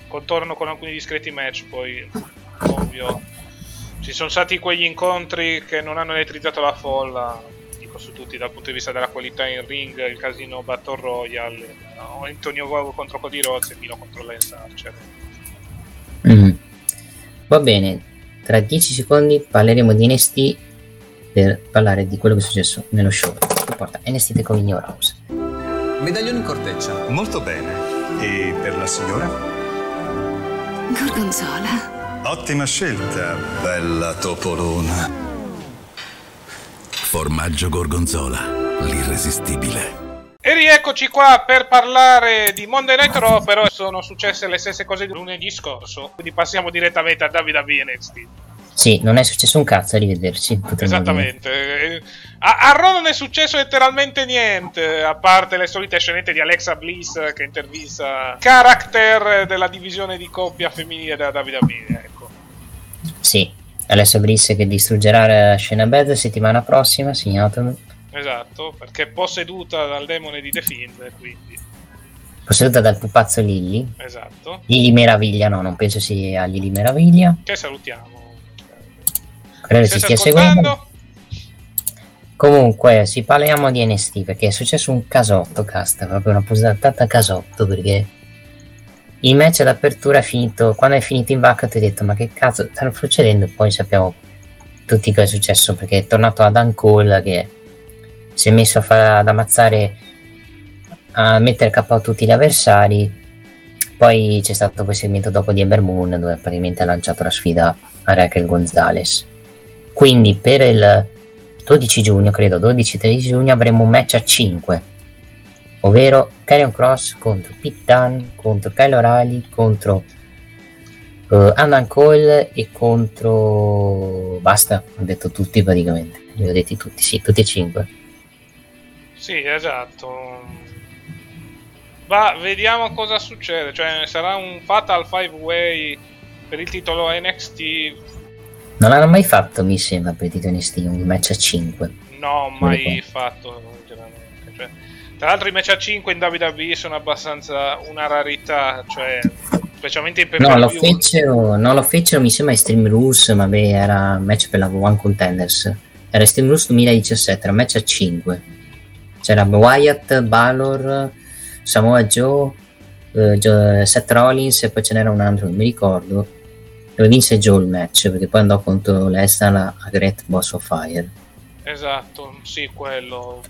contorno con alcuni discreti match, poi ovvio. Ci sono stati quegli incontri che non hanno elettrizzato la folla, dico su tutti dal punto di vista della qualità in ring, il casino Battle Royale, no? Antonio Gogo contro Cody Rhodes e Milo contro Lance Archer. Mm. Va bene, tra 10 secondi parleremo di NST per parlare di quello che è successo nello show che porta NST The Coming Your House. Medaglione in corteccia. Molto bene. E per la signora? Gorgonzola. Ottima scelta, bella topolona. Formaggio gorgonzola, l'irresistibile. E rieccoci qua per parlare di Monday Night Raw, però sono successe le stesse cose di lunedì scorso, quindi passiamo direttamente a WWE NXT. Sì, non è successo un cazzo, arrivederci. potremmo dire. A, a Raw non è successo letteralmente niente, a parte le solite scenette di Alexa Bliss che intervista character della divisione di coppia femminile della WWE. Ecco. Sì, Alessio Brisse che distruggerà Scena Bad settimana prossima, segnatelo. Esatto, perché è posseduta dal demone di The Fiend, quindi. Posseduta dal pupazzo Lilly. Esatto. Lili Meraviglia, no, non penso sia Lili Meraviglia. Che salutiamo. Credo stai stia seguendo. Comunque, si parliamo di NST perché è successo un casotto, casta, proprio una puntata casotto perché il match d'apertura è finito, quando è finito in vacca ti ho detto ma che cazzo sta succedendo? Poi sappiamo tutti cosa è successo perché è tornato Adam Cole che si è messo a fare ad ammazzare, a mettere KO tutti gli avversari. Poi c'è stato quel segmento dopo di Ember Moon dove praticamente ha lanciato la sfida a Raquel Gonzalez. Quindi per il 12 giugno, credo 12-13 giugno, avremo un match a 5, ovvero Karrion Cross contro Pete Dunne, contro Kyle O'Reilly, contro uh, Andan Cole e contro... basta, ho detto tutti praticamente, li ho detti tutti, sì, tutti e 5. Sì, esatto. Va, vediamo cosa succede. Cioè, sarà un Fatal 5-Way per il titolo NXT. Non hanno mai fatto, mi sembra, per il titolo NXT un match a 5. No, mai fatto. Cioè, tra l'altro, i match a 5 in WWE sono abbastanza una rarità. Cioè, specialmente in No, lo fecero, no, lo fecero, mi sembra Extreme Rules, ma beh, era un match per la One Contenders. Era Extreme Rules 2017, era un match a 5. C'era Wyatt, Balor, Samoa Joe, eh, Gio- Seth Rollins e poi ce n'era un altro, non mi ricordo. Dove vinse Joe il match, perché poi andò contro Lesnar a Great Boss of Fire. Esatto, sì, quello.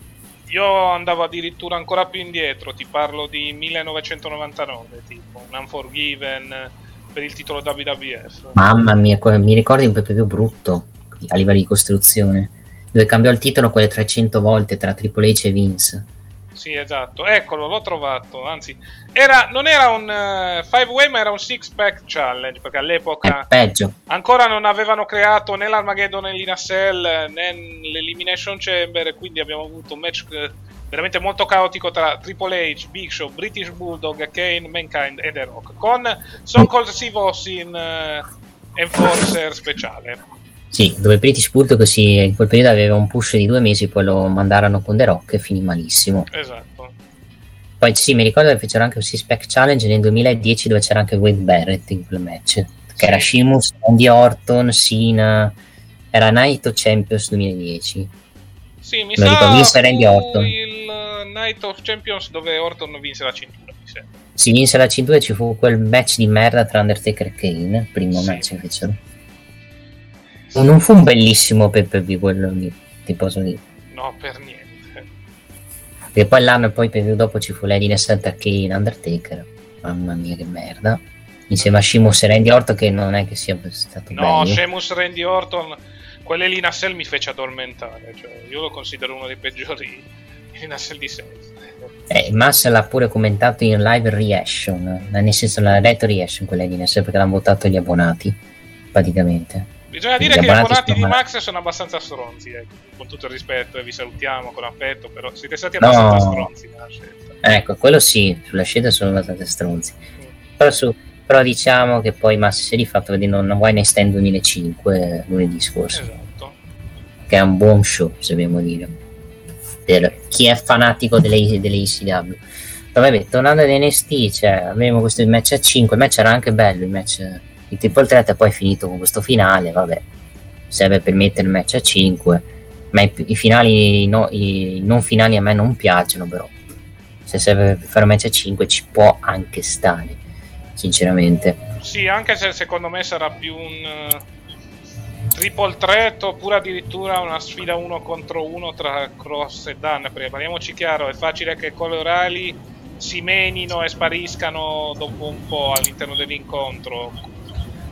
Io andavo addirittura ancora più indietro, ti parlo di 1999, tipo un Unforgiven per il titolo WWF. Mamma mia, mi ricordi un po' più brutto a livello di costruzione, dove cambiò il titolo quelle 300 volte tra Triple H e Vince. Sì, esatto, eccolo, l'ho trovato. Anzi, era, non era un 5-way, ma era un six-pack challenge, perché all'epoca ancora non avevano creato né l'Armageddon né l'Inacell né l'Elimination Chamber, quindi abbiamo avuto un match eh, veramente molto caotico tra Triple H, Big Show, British Bulldog, Kane, Mankind e The Rock, con Stone Cold Steve Austin eh, Enforcer speciale. Sì, dove British Bulldog si, in quel periodo aveva un push di due mesi, poi lo mandarono con The Rock e finì malissimo. Esatto. Poi sì, mi ricordo che fecero anche un six-pack challenge nel 2010 dove c'era anche Wade Barrett in quel match, che era Sheamus, Randy Orton, Cena, era Night of Champions 2010. Sì, mi Lo sa vinse Randy Orton. il Night of Champions dove Orton vinse la cintura, mi sembra. Si vinse la cintura e ci fu quel match di merda tra Undertaker e Kane, il primo Sì. match che fecero. Non fu un bellissimo pay per view quello lì, ti posso dire. No, per niente. Perché poi l'anno poi per view dopo ci fu Lady in Santa Kane Undertaker. Mamma mia che merda. Insieme a Sheamus e Randy Orton che non è che sia stato No, bello. Sheamus Randy Orton, quelle lì Nassel mi fece addormentare. Cioè, io lo considero uno dei peggiori di Nassel di sempre. Eh, Massa l'ha pure commentato in live reaction, nel senso l'ha letto reaction quella di Nessel perché l'hanno votato gli abbonati. praticamente. Bisogna dire che gli abbonati di Max sono abbastanza stronzi, ecco. con tutto il rispetto e vi salutiamo con affetto, però siete stati abbastanza no. stronzi nella scelta. Ecco, quello sì, sulla scelta sono abbastanza stronzi. Mm. Però, su, però, diciamo che poi Max si è rifatto vedendo una Wine Stand 2005 lunedì scorso. Esatto. Che è un buon show, se dobbiamo dire. Per chi è fanatico delle, delle. Però vabbè, tornando ad NST, cioè, avevamo questo match a 5, il match era anche bello, il match il triple threat è poi finito con questo finale, vabbè, serve per mettere il match a 5, ma i, i finali, no, i non finali a me non piacciono, però. Se serve per fare un match a 5 ci può anche stare, sinceramente. Sì, anche se secondo me sarà più un uh, triple threat oppure addirittura una sfida uno contro uno tra Cross e Dan, perché parliamoci chiaro, è facile che Colorali si menino e spariscano dopo un po' all'interno dell'incontro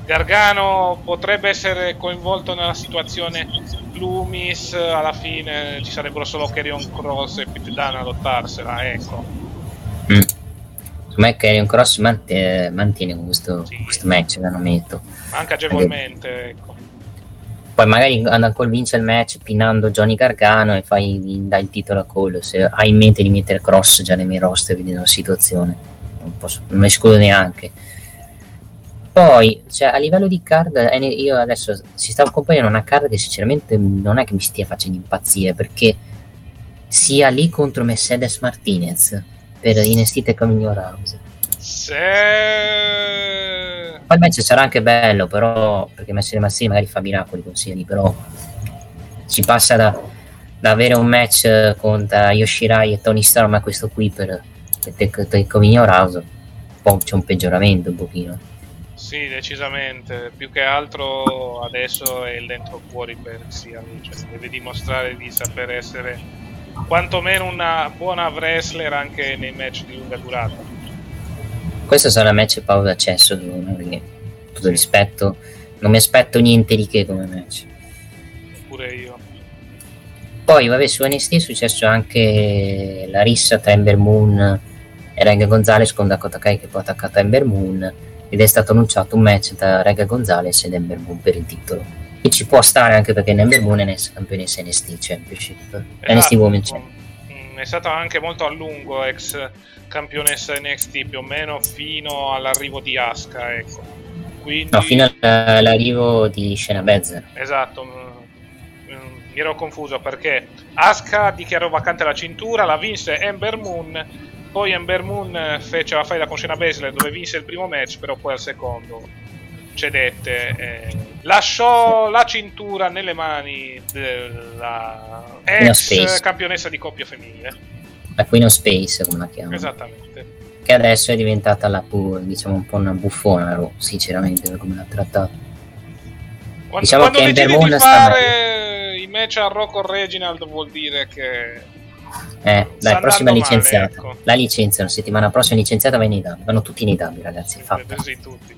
Gargano potrebbe essere coinvolto nella situazione Loomis alla fine ci sarebbero solo Carrion Cross e Pete Dunne a lottarsela ecco mm. secondo me Carrion Cross mantiene, mantiene questo, sì. questo match lo metto anche agevolmente ecco. poi magari andando a convincere il match pinnando Johnny Gargano e fai dai il titolo a Cole se hai in mente di mettere Cross già nei miei roster vedendo la situazione non, posso, non mi escludo neanche poi, cioè, a livello di card, eh, io adesso si sta accompagnando una card che sinceramente non è che mi stia facendo impazzire perché sia lì contro Mercedes Martinez per Inestite Camino House. Se... Poi il match sarà anche bello, però perché Mercedes Martinez magari fa miracoli con lì, però si passa da, da, avere un match contro Yoshirai e Tony Storm a questo qui per, per, per Camino House. Poi c'è un peggioramento un pochino. Sì, decisamente. Più che altro adesso è il dentro fuori per sia cioè, deve dimostrare di saper essere quantomeno una buona wrestler anche nei match di lunga durata. Questo sarà match pausa d'accesso, perché tutto rispetto, non mi aspetto niente di che come match. Pure io. Poi, vabbè, su NXT è successo anche la rissa tra Ember Moon e Ranga Gonzalez con Dakota Kai che poi ha attaccato Ember Moon ed è stato annunciato un match tra Rega Gonzalez ed Ember Moon per il titolo. E ci può stare anche perché Ember Moon è campionessa NST Championship, esatto. NST Women Championship. Mm, è stata anche molto a lungo ex campionessa NXT più o meno fino all'arrivo di Asuka, ecco. Quindi... No, fino all'arrivo di Shayna Bezzer. Esatto, mm, mm, mi ero confuso perché Asuka dichiarò vacante la cintura, la vinse Ember Moon poi Ember Moon fece la faida con Shayna Baszler dove vinse il primo match, però poi al secondo cedette. Eh, lasciò la cintura nelle mani della ex campionessa di coppia femminile. La Queen of Space, come la chiamano. Esattamente. Che adesso è diventata la pur, diciamo un po' una buffona, sinceramente, per come l'ha trattata. Quando, diciamo quando che Ember Moon di fare i match a Rocco Reginald vuol dire che eh, dai, prossima licenziata. Male, ecco. La licenziano, settimana prossima licenziata va in Italia. Vanno tutti in Italia, ragazzi. Fatta. tutti.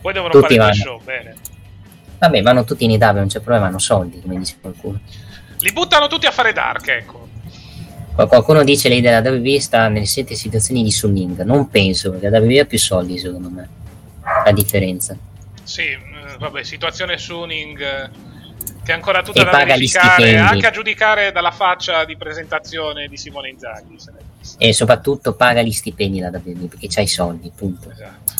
Poi devono tutti fare vanno. show, bene. Vabbè, vanno tutti in Italia, non c'è problema, hanno soldi, come dice qualcuno. Li buttano tutti a fare dark, ecco. Qualcuno dice lei della WWE sta nelle sette situazioni di Sunning. Non penso, perché la WWE ha più soldi, secondo me. La differenza. Sì, mm, vabbè, situazione Sunning che è ancora tutta da verificare, anche a giudicare dalla faccia di presentazione di Simone Inzaghi. E soprattutto paga gli stipendi da WWE perché c'hai i soldi, punto. Esatto.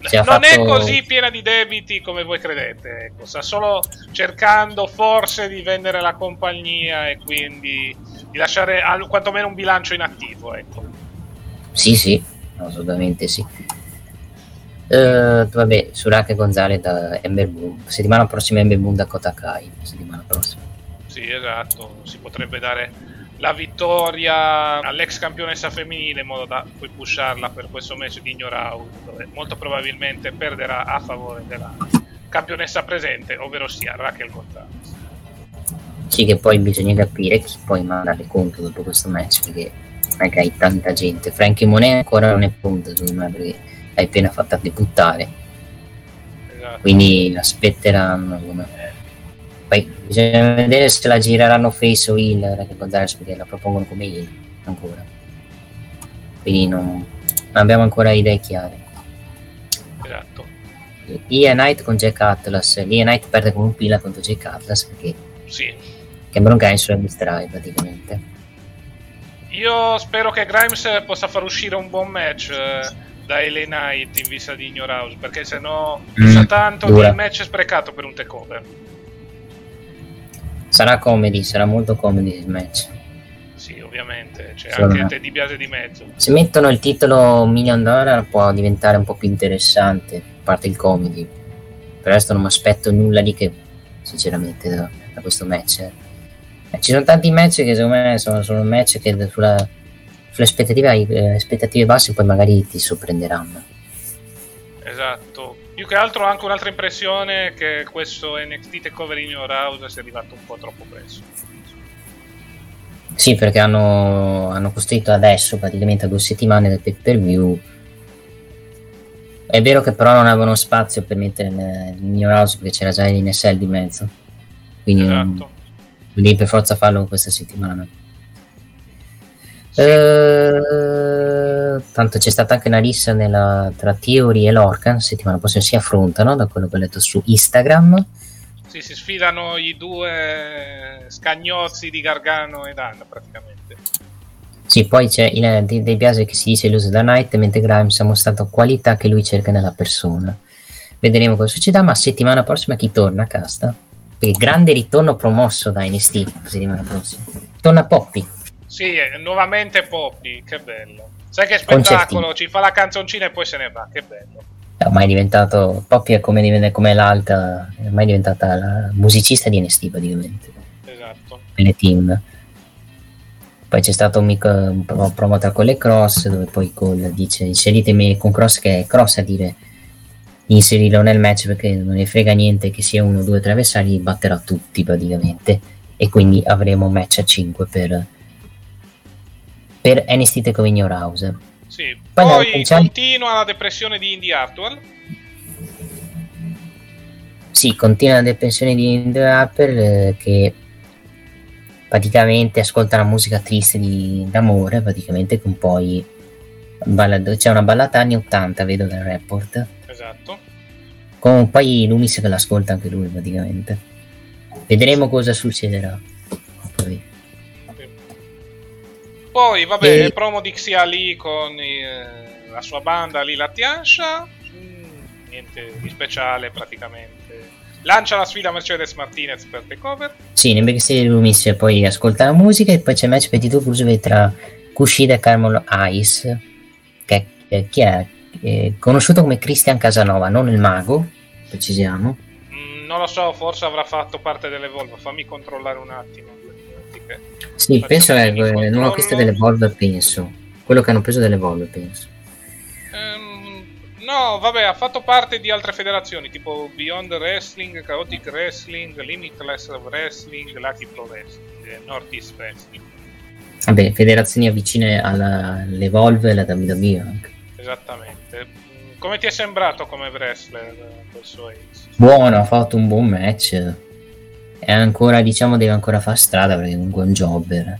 non fatto... è così piena di debiti come voi credete, ecco. sta solo cercando forse di vendere la compagnia e quindi di lasciare quantomeno un bilancio inattivo. Ecco. Sì, sì, assolutamente sì. Uh, vabbè, Suraka Gonzalez da Ember Moon. Settimana prossima Ember Moon da Kotakai. Settimana prossima. Sì, esatto. Si potrebbe dare la vittoria all'ex campionessa femminile in modo da poi pusharla per questo match di Ignorau dove molto probabilmente perderà a favore della campionessa presente, ovvero sia Raquel Gonzalez. Sì, che poi bisogna capire chi poi mandare conto dopo questo match perché hai tanta gente. Frankie Monet ancora non è pronto, secondo me, perché hai appena fatto debuttare. Esatto. Quindi aspetteranno. Come... Poi bisogna vedere se la gireranno face o Raquel Gonzalez perché la propongono come heel ancora. Quindi non, abbiamo ancora idee chiare. Esatto. Ia Knight con Jack Atlas. Ia Knight perde con un pila contro Jack Atlas perché Sì. Cameron Grimes sulla distrai praticamente. Io spero che Grimes possa far uscire un buon match eh, da LA Knight in vista di New House, perché sennò Mm, sa tanto dura. di match sprecato per un takeover. Sarà comedy, sarà molto comedy il match. Sì, ovviamente, c'è Sì, anche. Teddy Biase di mezzo. Se mettono il titolo Million Dollar può diventare un po' più interessante, a parte il comedy. Per il resto non mi aspetto nulla di che, sinceramente, da, da questo match. eh. Eh, Ci sono tanti match che secondo me sono, sono match che sulla, sulle aspettative, eh, aspettative basse poi magari ti sorprenderanno. Esatto. Più che altro ho anche un'altra impressione che questo NXT Takeover in Your House sia arrivato un po' troppo presto. Sì, perché hanno, hanno costruito adesso, praticamente a due settimane del pay per view. È vero che però non avevano spazio per mettere il il New House perché c'era già l'NSL di mezzo. Quindi non- Esatto. devi per forza farlo questa settimana. Eh, tanto c'è stata anche una rissa nella- tra Theory e Lorcan. Settimana prossima si affrontano, da quello che ho letto su Instagram. Sì, si sfidano i due scagnozzi di Gargano e Dan praticamente. Sì, poi c'è il, De, De Biase che si dice illuso da Knight, mentre Grimes ha mostrato qualità che lui cerca nella persona. Vedremo cosa succederà, ma settimana prossima chi torna a casta? Perché grande ritorno promosso da NST settimana prossima. Torna Poppy. Sì, eh, nuovamente Poppy, che bello. Sai che Concertino. spettacolo, ci fa la canzoncina e poi se ne va, che bello. È ormai diventato Poppy è come, come l'alta, è ormai diventata la musicista di NST praticamente, Esatto. nelle team. Poi c'è stato un, mic- un pro- promo tra Cole e Cross, dove poi Cole dice inseritemi con Cross, che è Cross a dire di inserirlo nel match perché non ne frega niente che sia uno, due, tre avversari, batterà tutti praticamente. E quindi avremo un match a 5 per, per in Your House. Sì. Poi Poi, continua la depressione di Indy Hartwell. Sì, continua la depressione di Indie Rapper eh, che praticamente ascolta la musica triste di, d'amore, praticamente con poi balla- c'è una ballata anni 80, vedo dal report. Esatto. Con poi Lumis che l'ascolta anche lui praticamente. Vedremo cosa succederà. Poi. Poi, vabbè, E- il promo di Xia Lee con eh, la sua banda Lila Tiansha. Mm, niente di speciale praticamente. Lancia la sfida a Mercedes Martinez per takeover. Sì, nel backstage Lumis poi ascolta la musica e poi c'è il match per titolo cruiserweight tra Kushida e Carmelo Ice, che che- chi è? Eh, conosciuto come Christian Casanova, non il mago, precisiamo. Mm, non lo so, forse avrà fatto parte delle Volvo. Fammi controllare un attimo. Che- Sì, penso è eh, controllo. non acquista delle Volve, penso. Quello che hanno preso delle Volve, penso. Ehm, no, vabbè, ha fatto parte di altre federazioni tipo Beyond Wrestling, Chaotic Wrestling, Limitless Wrestling, Lucky Pro Wrestling, e Northeast Wrestling. Vabbè, federazioni vicine alla- alle Volve e alla WWE anche. Esattamente. Come ti è sembrato come wrestler eh? Buono, ha fatto un buon match. È ancora, diciamo, deve ancora fare strada perché comunque è un jobber.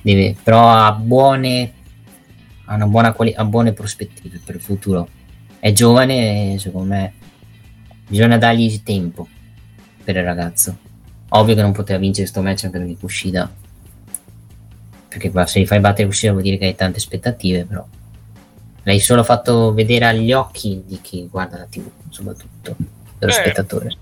Deve, però ha buone, ha una buona quali- ha buone prospettive per il futuro. È giovane e secondo me bisogna dargli tempo per il ragazzo. Ovvio che non poteva vincere questo match anche di Kushida. Perché qua, se gli fai battere Kushida vuol dire che hai tante aspettative, però. L'hai solo fatto vedere agli occhi di chi guarda la TV, soprattutto, dello Beh, spettatore.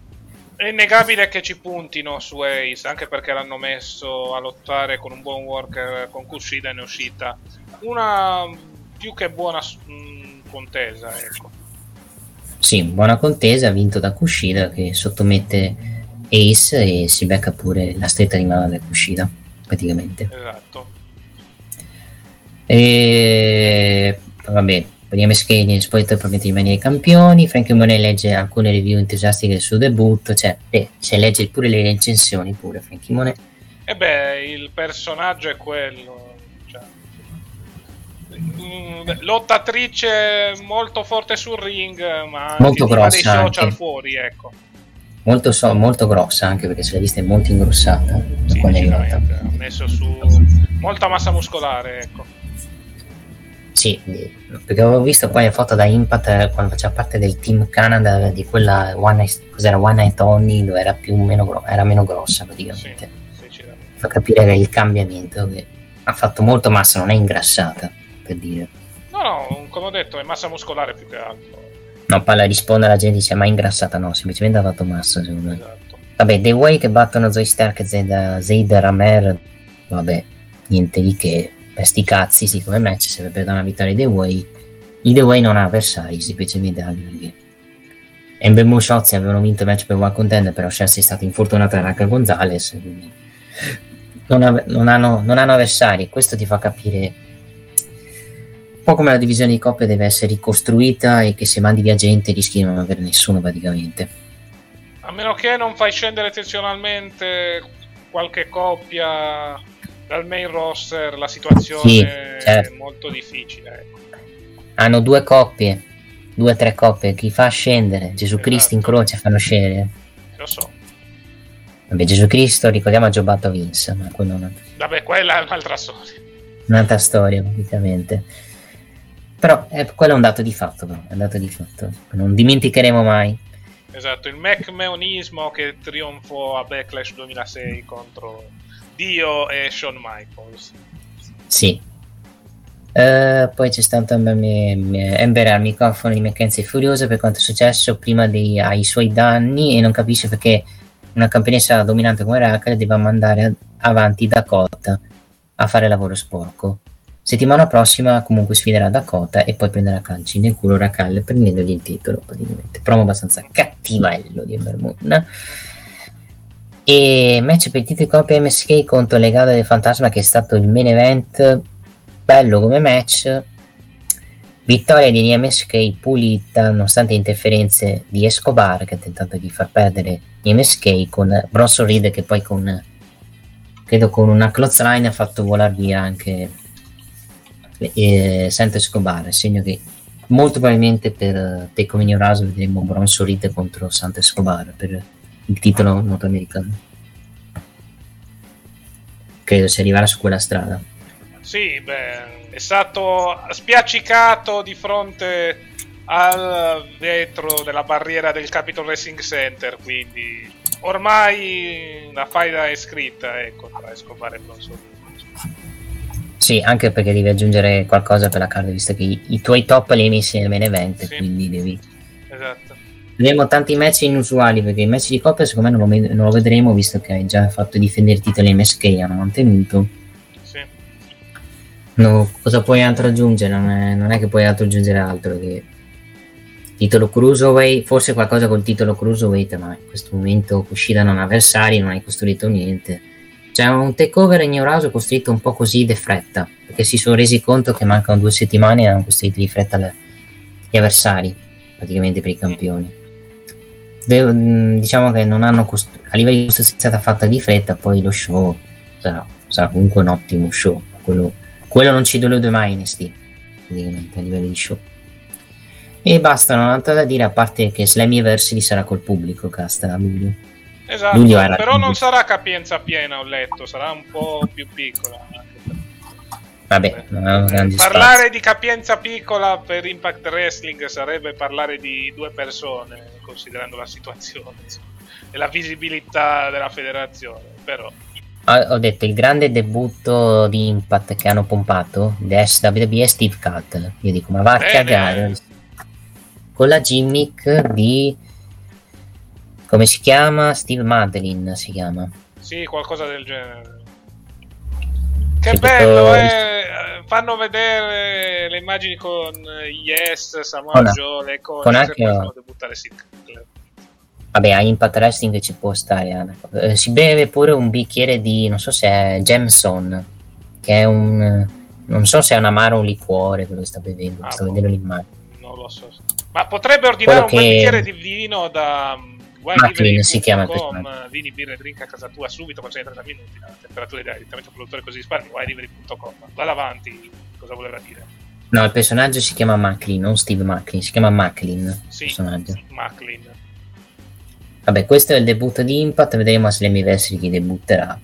È innegabile che ci puntino su Ace, anche perché l'hanno messo a lottare con un buon worker con Kushida e ne è uscita una più che buona mm, contesa, ecco. Sì, buona contesa, vinto da Kushida che sottomette Ace e si becca pure la stretta di mano da Kushida, praticamente. Esatto. E vabbè, vediamo che nel spoiler promette di rimanere campioni. Frankie Monet legge alcune review entusiastiche sul debutto, cioè, eh, se legge pure le recensioni pure Frankie Monet. E beh, il personaggio è quello. Cioè, mm, lottatrice molto forte sul ring, ma Molto fa dei grossa social anche. fuori, ecco. Molto, so- molto grossa anche perché se l'ha vista è molto ingrossata Sì, è. Ha messo su molta massa muscolare, ecco. Sì, perché avevo visto poi le foto da Impact eh, quando faceva parte del team Canada di quella One Night, cos'era One Night Only dove era più meno, gro- era meno grossa praticamente. Sì, sì. Fa capire che il cambiamento che ha fatto molto massa, non è ingrassata, per dire. No, no, come ho detto, è massa muscolare più che altro. No, palla risponde alla gente dice ma è ingrassata no, semplicemente ha fatto massa secondo me. Esatto. Vabbè, The Way che battono Zoe Stark e Zayd, Zayd Ramer, vabbè, niente di che. Per sti cazzi, sì, come match, se per una vittoria The Way. I The Way non ha avversari, semplicemente anche perché Ember Moon Shotzi avevano vinto il match per One Contender, però Chelsea è stata infortunata da Raquel Gonzalez, quindi non, ave- non hanno, non hanno avversari. Questo ti fa capire un po' come la divisione di coppie deve essere ricostruita e che se mandi via gente rischi di non avere nessuno praticamente. A meno che non fai scendere eccezionalmente qualche coppia dal main roster, la situazione Sì, è certo. molto difficile. Ecco. Hanno due coppie, due o tre coppie, chi fa scendere? Gesù Esatto. Cristo in croce fanno scendere. Lo so. Vabbè, Gesù Cristo, ricordiamo ha giocato Vince, ma quello è una- Vabbè, quella è un'altra storia. un'altra storia, praticamente. Però eh, quello è un dato di fatto, però, è un dato di fatto. Non dimenticheremo mai. Esatto, il McMeonismo che trionfò a Backlash 2006 contro Dio e Shawn Michaels. Sì. Eh, poi c'è stato Ember al microfono di Mackenzie Furiosa per quanto è successo prima dei, ai suoi danni e non capisce perché una campionessa dominante come Raquel deve mandare avanti Dakota a fare lavoro sporco. Settimana prossima comunque sfiderà Dakota e poi prenderà calci nel culo Raquel prendendogli il titolo praticamente. Promo abbastanza cattivello di Ember Moon. E match per il titolo coppia MSK contro Legado del Fantasma che è stato il main event bello come match. Vittoria di MSK pulita nonostante interferenze di Escobar che ha tentato di far perdere MSK con Bronson Reed che poi con credo con una clothesline ha fatto volare via anche eh, Santo Escobar. Segno che molto probabilmente per Over New House vedremo Bronson Reed contro Santo Escobar per il titolo nordamericano credo si arriverà su quella strada Sì, beh, è stato spiaccicato di fronte al vetro della barriera del Capitol Wrestling Center, quindi ormai la faida è scritta, ecco, tra Escobar e Bronson. Sì, anche perché devi aggiungere qualcosa per la card, visto che i, i tuoi top li hai messi nel main event, Sì. quindi devi... Esatto. Vedremo tanti match inusuali, perché i match di coppia secondo me non lo, non lo vedremo, visto che hai già fatto difendere i titoli MSK, hanno mantenuto. Sì. No, cosa puoi altro aggiungere? Non è, non è che puoi altro aggiungere altro che... Titolo Cruiserweight, forse qualcosa col titolo Cruiserweight, ma in questo momento Kushida non ha avversari, non hai costruito niente. C'è un takeover in Neuraso costruito un po' così di fretta, perché si sono resi conto che mancano due settimane e hanno costruito di fretta le- gli avversari, praticamente per i campioni. Diciamo che non hanno costru- a livello di costruzione è stata fatta di fretta, poi lo show sarà, sarà comunque un ottimo show. Quello, quello non ci delude mai in praticamente a livello di show. E basta, non ho altro da dire, a parte che Slammiversary sarà col pubblico, casta a luglio. Esatto, Luglio però non sarà capienza piena, ho letto, sarà un po' più piccola. Vabbè, grandi Parlare di capienza piccola per Impact Wrestling sarebbe parlare di due persone, considerando la situazione insomma, e la visibilità della federazione. Però, Ah, ho detto il grande debutto di Impact che hanno pompato the SWB è Steve Cutler io dico ma va a cagare con la gimmick di come si chiama? Steve Madeline si chiama sì, qualcosa del genere. Che bello, eh! Fanno vedere le immagini con Yes, Samoa Con- Joe, le cose, con anche- poi fanno debuttare Cutler. vabbè a Impact Wrestling ci può stare Anna. Eh, si beve pure un bicchiere di non so se è Jameson che è un non so se è un amaro o un liquore quello che sta bevendo Ah, sto boh. vedendo l'immagine Non lo so. Ma potrebbe ordinare un Quello bel che- bicchiere di vino da Macklin si chiama personaggio. vini, birra e drink a casa tua subito, consegna 30 minuti, la temperatura ideale, direttamente al produttore così risparmi, wildlivery.com. Vada avanti, cosa voleva dire? no il personaggio si chiama Macklin non Steve Macklin si chiama Macklin il Sì, personaggio Macklin. Vabbè, questo è il debutto di Impact, vedremo a Slammiversary chi debutterà.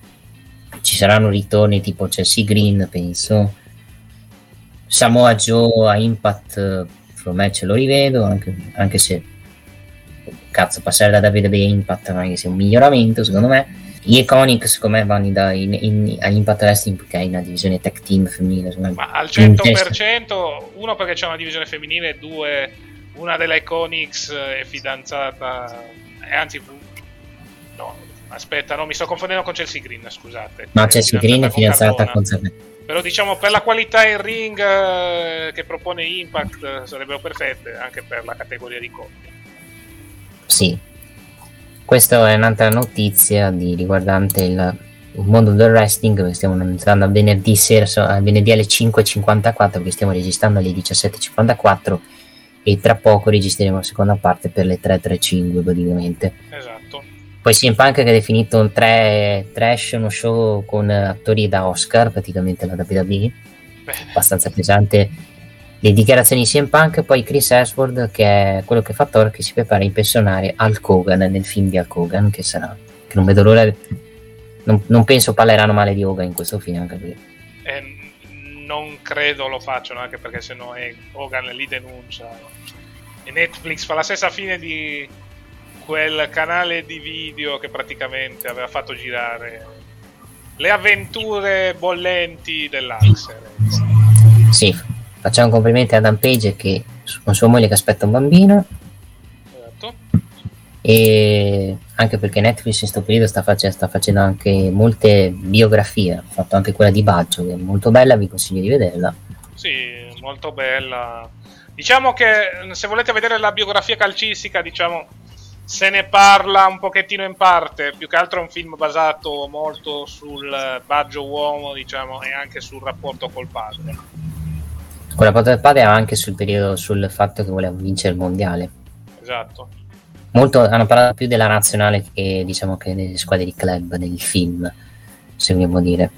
Ci saranno ritorni tipo Chelsea Green, penso. Samoa Joe a Impact eh, secondo me ce lo rivedo anche, anche se cazzo passare da Davide a Impact non è che sia un miglioramento secondo me. Gli Iconic secondo me vanno da in, in, all'Impact Wrestling perché hai una divisione tech team femminile ma al 100% uno perché c'è una divisione femminile due una delle Iconics è fidanzata e anzi no aspetta no mi sto confondendo con Chelsea Green scusate. No Chelsea Green è fidanzata con, con però diciamo per la qualità in ring eh, che propone Impact eh, sarebbero perfette anche per la categoria di coppia sì. Questa è un'altra notizia di, riguardante il, il, mondo del wrestling stiamo iniziando a venerdì sera a venerdì alle 5.54 perché stiamo registrando alle 17.54 e tra poco registreremo la seconda parte per le 3.35 praticamente. Esatto. Poi CM Punk che ha definito un tre, trash uno show con attori da Oscar praticamente la WWE abbastanza pesante le dichiarazioni di CM Punk poi Chris Ashford che è quello che fa Thor che si prepara a impersonare Hulk Hogan nel film di Hulk Hogan che sarà che non vedo l'ora non, non penso parleranno male di Hogan in questo film anche perché eh, non credo lo facciano anche perché se no Hogan li denuncia. E Netflix fa la stessa fine di quel canale di video che praticamente aveva fatto girare. Le avventure bollenti dell'Axer. Sì, facciamo complimenti ad Adam Page che con sua moglie che aspetta un bambino. Esatto. E anche perché Netflix in questo periodo sta, face- sta, facendo anche molte biografie, ha fatto anche quella di Baggio che è molto bella, vi consiglio di vederla. Sì, molto bella. Diciamo che se volete vedere la biografia calcistica, diciamo se ne parla un pochettino in parte, più che altro è un film basato molto sul baggio uomo, diciamo, e anche sul rapporto col padre. Con la porta del padre anche sul periodo, sul fatto che voleva vincere il mondiale. Esatto. Molto, hanno parlato più della nazionale che diciamo che delle squadre di club nel film, se vogliamo dire.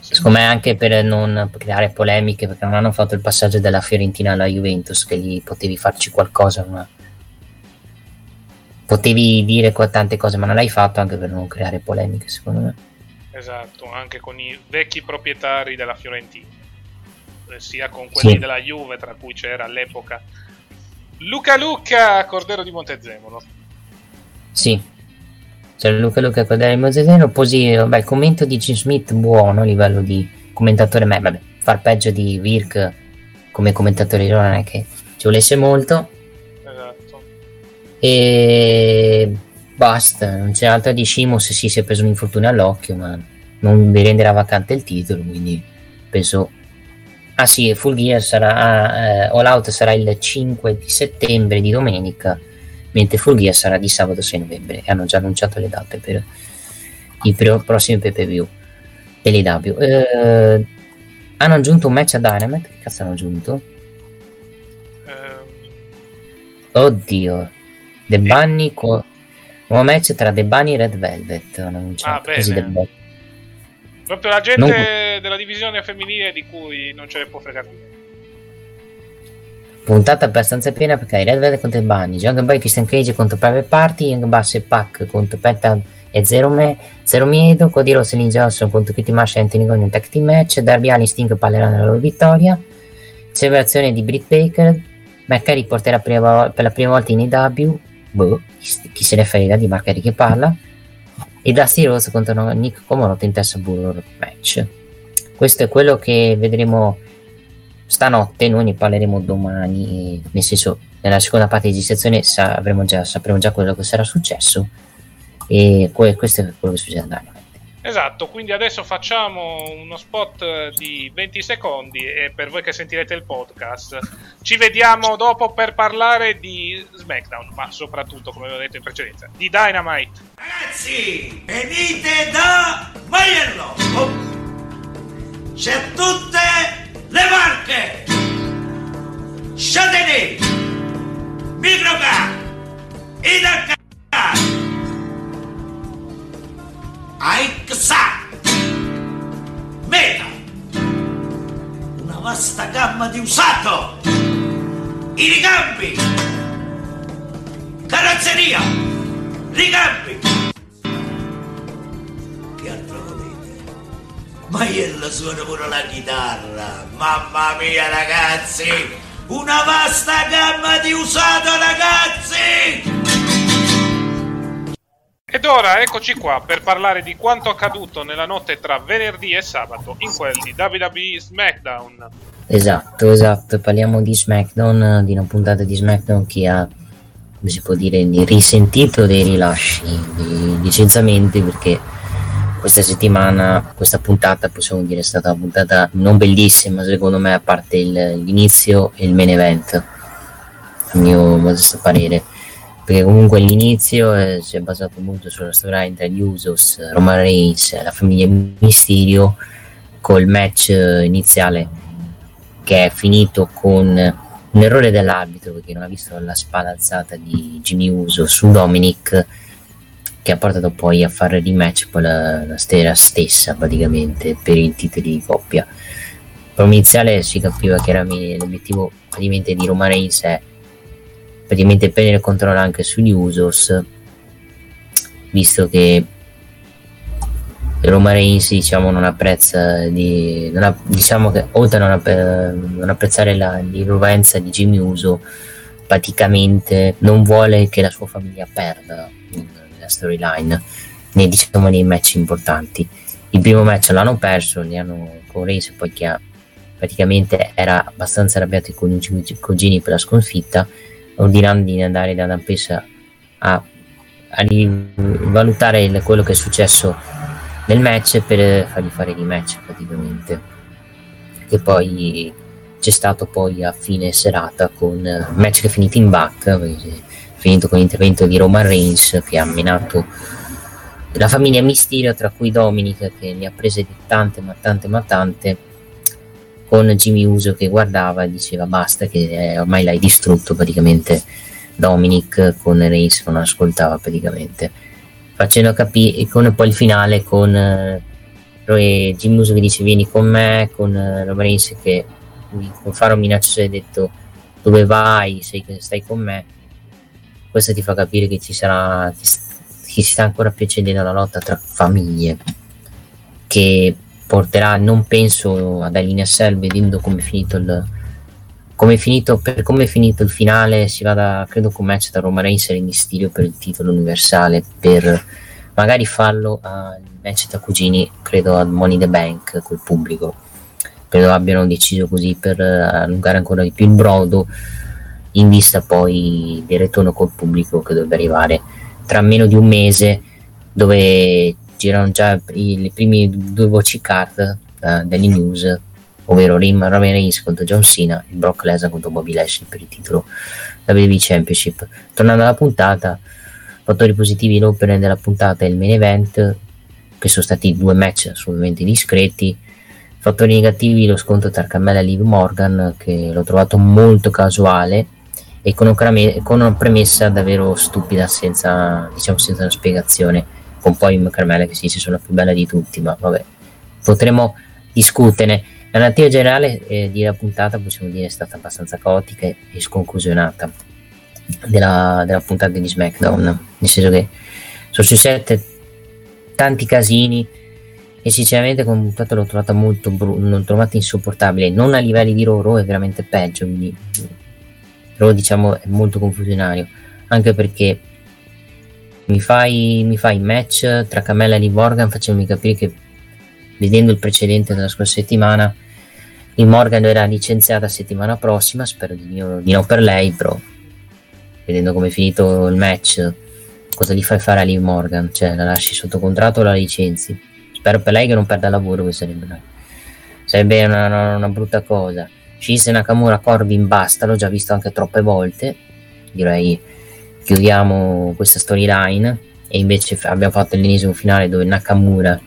Sì. Secondo me anche per non creare polemiche, perché non hanno fatto il passaggio dalla Fiorentina alla Juventus, che lì potevi farci qualcosa, ma potevi dire tante cose, ma non l'hai fatto anche per non creare polemiche, secondo me. Esatto, anche con i vecchi proprietari della Fiorentina, sia con quelli sì. della Juve, tra cui c'era all'epoca Luca Luca, Cordero di Montezemolo. Sì, Luca Luca, Cordero di Montezemolo, poi vabbè, commento di Jim Smith buono a livello di commentatore, ma vabbè, far peggio di Virk come commentatore non è che ci volesse molto e basta, non c'è altro di Shimos, sì, si è preso un infortunio all'occhio, ma non vi renderà vacante il titolo, quindi penso... Ah sì, Full Gear sarà, eh, All Out sarà il 5 di settembre di domenica, mentre Full Gear sarà di sabato 6 novembre e hanno già annunciato le date per i pro- prossimi PPV dell'IW. Eh, hanno aggiunto un match a Dynamite, che cazzo hanno aggiunto? Um... Oddio, The Bunny con nuovo match tra The Bunny e Red Velvet ah, bene. Proprio la gente non... della divisione femminile di cui non ce ne può fregare puntata abbastanza piena perché hai Red Velvet contro The Bunny Jungle Boy Christian Cage contro Private Party Young Bass e Pac contro Penta e Zero, Me, Zero Miedo Cody Ross e Lynn Johnson contro Kitty Marsh e Anthony Gordon in tag team match Darby Allin Sting parleranno della loro vittoria celebrazione di Britt Baker McCary porterà per la prima volta in EW boh, chi se ne frega di Marcari che parla e Dusty Rose contro Nick Comoroto in Tessa Bullor match. Questo è quello che vedremo stanotte noi ne parleremo domani. Nel senso nella seconda parte di registrazione sapremo già, sapremo già quello che sarà successo. E questo è quello che succede a Esatto, quindi adesso facciamo uno spot di 20 secondi e per voi che sentirete il podcast ci vediamo dopo per parlare di SmackDown, ma soprattutto, come avevo detto in precedenza, di Dynamite. Ragazzi, venite da Maiello! Oh. C'è tutte le marche! Châtenay, Microcar, Idacar, Aixa, Meta, una vasta gamma di usato, i ricambi, carrozzeria, ricambi. Che altro volete? Ma io lo suono pure la chitarra. Mamma mia, ragazzi! Una vasta gamma di usato, ragazzi! Ed ora eccoci qua per parlare di quanto accaduto nella notte tra venerdì e sabato in quel di WWE SmackDown. Esatto, esatto, parliamo di SmackDown, di una puntata di SmackDown che ha, come si può dire, risentito dei rilasci, dei licenziamenti perché questa settimana, questa puntata possiamo dire è stata una puntata non bellissima secondo me a parte il, l'inizio e il main event, a mio modesto parere perché comunque all'inizio eh, si è basato molto sulla storia tra gli Usos, Roman Reigns e la famiglia Mysterio col match eh, iniziale che è finito con un errore dell'arbitro perché non ha visto la spada alzata di Jimmy Uso su Dominic che ha portato poi a fare il rematch poi la, la stera stessa praticamente per i titoli di coppia. Per iniziale si capiva era l'obiettivo di Roman Reigns è praticamente prendere il controllo anche sugli Usos visto che Roma Reigns diciamo non apprezza di, non ha, diciamo che oltre a non, app- non apprezzare la, l'irruenza di Jimmy Uso praticamente non vuole che la sua famiglia perda nella storyline nei, diciamo, nei match importanti. Il primo match l'hanno perso li hanno con Reigns poi che ha, praticamente era abbastanza arrabbiato con i cugini per la sconfitta ordinando di andare da Dampesa a, a rivalutare il, quello che è successo nel match per fargli fare i match praticamente. Che poi c'è stato poi a fine serata con uh, match che è finito in back finito con l'intervento di Roman Reigns che ha menato la famiglia Mysterio tra cui Dominic che ne ha prese tante ma tante ma tante con Jimmy Uso che guardava e diceva basta che eh, ormai l'hai distrutto praticamente. Dominic con Reigns non ascoltava praticamente. Facendo capire con poi il finale con eh, Jimmy Uso che dice vieni con me con eh, Roman Reigns che con Faro minaccia ha detto dove vai? Sei, stai con me. Questo ti fa capire che ci sarà che si sta ancora più accendendo la lotta tra famiglie che porterà, non penso ad Alina Cell vedendo come è finito il come è finito, per come è finito il finale si vada credo con match tra Roma Reigns e Mysterio per il titolo universale per magari farlo al match tra cugini credo al Money the Bank col pubblico. Credo abbiano deciso così per allungare ancora di più il brodo in vista poi del ritorno col pubblico che dovrebbe arrivare tra meno di un mese dove girano già i, le prime due voci card uh, delle news, ovvero Rim Reigns contro John Cena e Brock Lesnar contro Bobby Lashley per il titolo WWE Championship. Tornando alla puntata, fattori positivi l'opera della puntata e il main event, che sono stati due match assolutamente discreti. Fattori negativi lo scontro tra Carmella e Liv Morgan, che l'ho trovato molto casuale e con una premessa davvero stupida senza, diciamo, senza una spiegazione con poi Carmela che si dice sono più bella di tutti, ma vabbè, potremo discuterne. La narrativa generale eh, della puntata possiamo dire è stata abbastanza caotica e sconclusionata della, della puntata di SmackDown, nel senso che sono successi tanti casini e sinceramente come puntata l'ho trovata molto bru- l'ho trovata insopportabile, non a livelli di Roro è veramente peggio, quindi Roro diciamo è molto confusionario, anche perché mi fai, mi fai match tra Camella e Morgan facendomi capire che vedendo il precedente della scorsa settimana Liv Morgan verrà licenziata settimana prossima spero di, mio, di no per lei però vedendo come è finito il match cosa gli fai fare a Liv Morgan? Cioè la lasci sotto contratto o la licenzi? Spero per lei che non perda lavoro che sarebbe, sarebbe una, una, una brutta cosa. Shinsuke Nakamura Corbin basta l'ho già visto anche troppe volte direi chiudiamo questa storyline e invece abbiamo fatto l'ennesimo finale dove Nakamura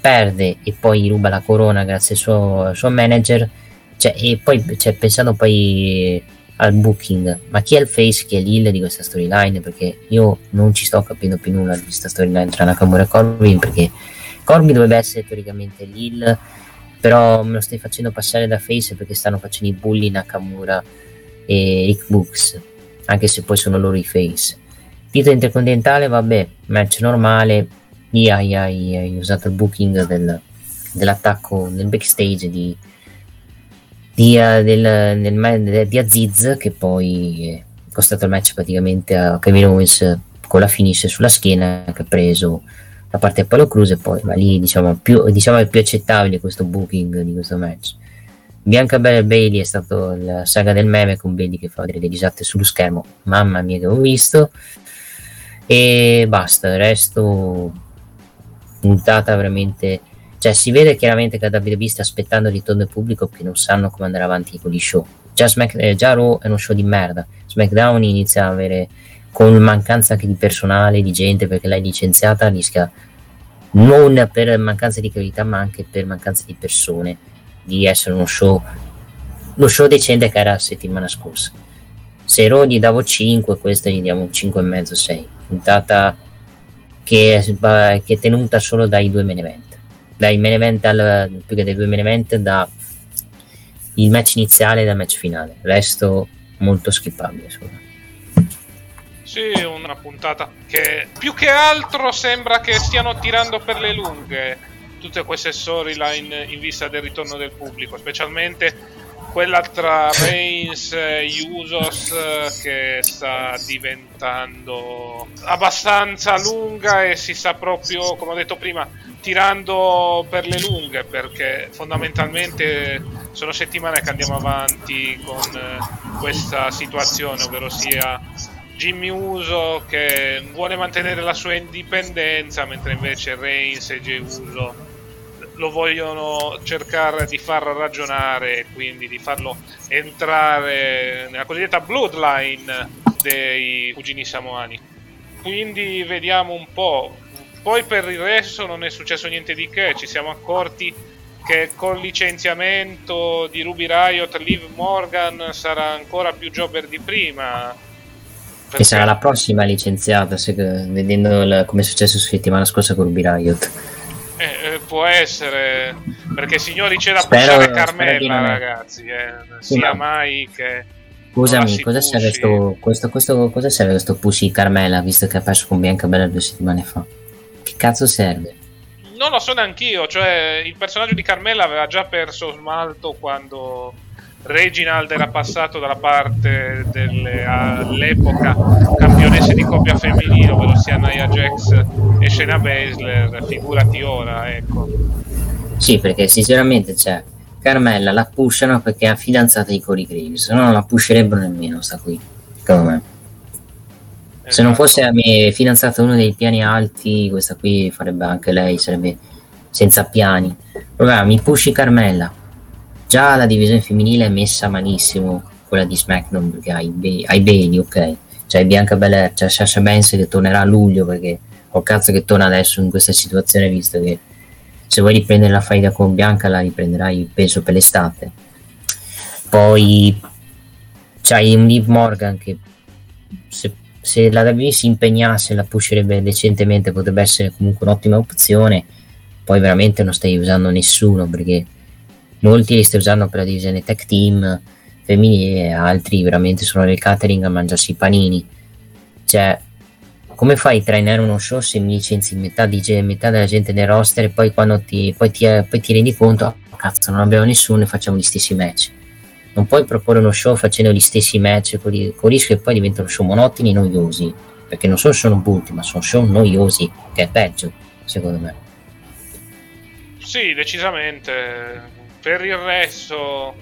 perde e poi ruba la corona grazie al suo, al suo manager. Cioè, e poi cioè, pensando poi al booking ma chi è il face chi è l'hill di questa storyline? Perché io non ci sto capendo più nulla di questa storyline tra Nakamura e Corbin perché Corbin dovrebbe essere teoricamente l'hill però me lo stai facendo passare da face perché stanno facendo i bulli Nakamura e Rick Books anche se poi sono loro i face. Titolo intercontinentale, vabbè, match normale, hai, usato il booking del, dell'attacco nel backstage di, di, uh, del, del, di Aziz che poi è costato il match praticamente a Kevin Owens con la finish sulla schiena che ha preso da parte di Apollo Cruz e poi ma lì diciamo, più, diciamo è più accettabile questo booking di questo match Bianca Bella Bailey è stata la saga del meme con Bailey che fa delle risate sullo schermo. Mamma mia che ho visto. E basta il resto puntata veramente cioè si vede chiaramente che la WWE sta aspettando il ritorno del pubblico che non sanno come andare avanti con gli show. Già, Smack, eh, già Raw è uno show di merda. SmackDown inizia a avere con mancanza anche di personale, di gente perché l'hai licenziata rischia non per mancanza di qualità ma anche per mancanza di persone di essere uno show lo show decente che era la settimana scorsa. Se Raw gli davo 5 questo gli diamo un 5,5 6 puntata che che è tenuta solo dai due main event. Dai main event al, più che dai due main event da il match iniziale e dal match finale. Resto molto skippabile secondo me sì, una puntata che più che altro sembra che stiano tirando per le lunghe tutte queste storyline in vista del ritorno del pubblico, specialmente quella tra Reigns e Usos che sta diventando abbastanza lunga e si sta proprio, come ho detto prima, tirando per le lunghe perché fondamentalmente sono settimane che andiamo avanti con questa situazione, ovvero sia Jimmy Uso che vuole mantenere la sua indipendenza, mentre invece Reigns e Jey Uso lo vogliono cercare di far ragionare, quindi di farlo entrare nella cosiddetta bloodline dei cugini samoani. Quindi vediamo un po'. Poi per il resto non è successo niente di che, ci siamo accorti che col licenziamento di Ruby Riot Liv Morgan sarà ancora più jobber di prima che sarà la prossima licenziata, se, vedendo la, come è successo settimana scorsa con Ruby Riot. Eh, eh, può essere, perché signori c'è da spero, pushare Carmella, ragazzi, eh, sia mai che... Scusami, cosa serve, sto, questo, questo, cosa serve questo push di Carmela visto che ha perso con Bianca Bella due settimane fa? Che cazzo serve? Non lo so neanch'io, cioè il personaggio di Carmela aveva già perso smalto quando Reginald era passato dalla parte delle, all'epoca campionesse di coppia femminile, ovvero sia Nia Jax e Shayna Baszler, figurati ora, ecco. Sì, perché sinceramente cioè, Carmella la pushano perché è fidanzata di Corey Graves, se no non la pusherebbero nemmeno sta qui, secondo me. Esatto. Se non esatto. fosse la mia fidanzata uno dei piani alti, questa qui farebbe anche lei, sarebbe senza piani. Vabbè, mi pushi Carmella, già la divisione femminile è messa malissimo quella di SmackDown perché hai, be- Bailey ok. C'è Bianca Belair c'è Sasha Banks che tornerà a luglio perché ho cazzo che torna adesso in questa situazione visto che se vuoi riprendere la faida con Bianca la riprenderai penso per l'estate. Poi c'hai un Liv Morgan che se, se la WWE si impegnasse la pusherebbe decentemente potrebbe essere comunque un'ottima opzione. Poi veramente non stai usando nessuno perché molti li stai usando per la divisione tech team femminile e altri veramente sono nel catering a mangiarsi i panini. Cioè come fai a trainare uno show se mi licenzi metà, di, metà della gente nel roster e poi ti, poi ti, poi ti rendi conto oh, cazzo non abbiamo nessuno e facciamo gli stessi match. Non puoi proporre uno show facendo gli stessi match con, con rischio che poi diventano show monotoni e noiosi perché non sono solo brutti ma sono show noiosi che è peggio secondo me. Sì decisamente per il resto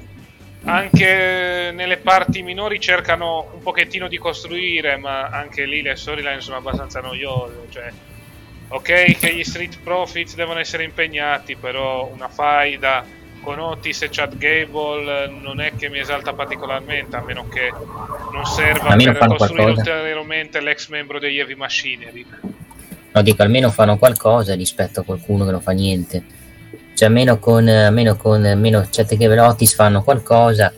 anche nelle parti minori cercano un pochettino di costruire ma anche lì le storyline sono abbastanza noiose cioè ok che gli street profits devono essere impegnati però una faida con Otis e Chad Gable non è che mi esalta particolarmente a meno che non serva per costruire ulteriormente l'ex membro degli Heavy Machinery. No dico almeno fanno qualcosa rispetto a qualcuno che non fa niente cioè meno con, meno con meno certe che Otis fanno qualcosa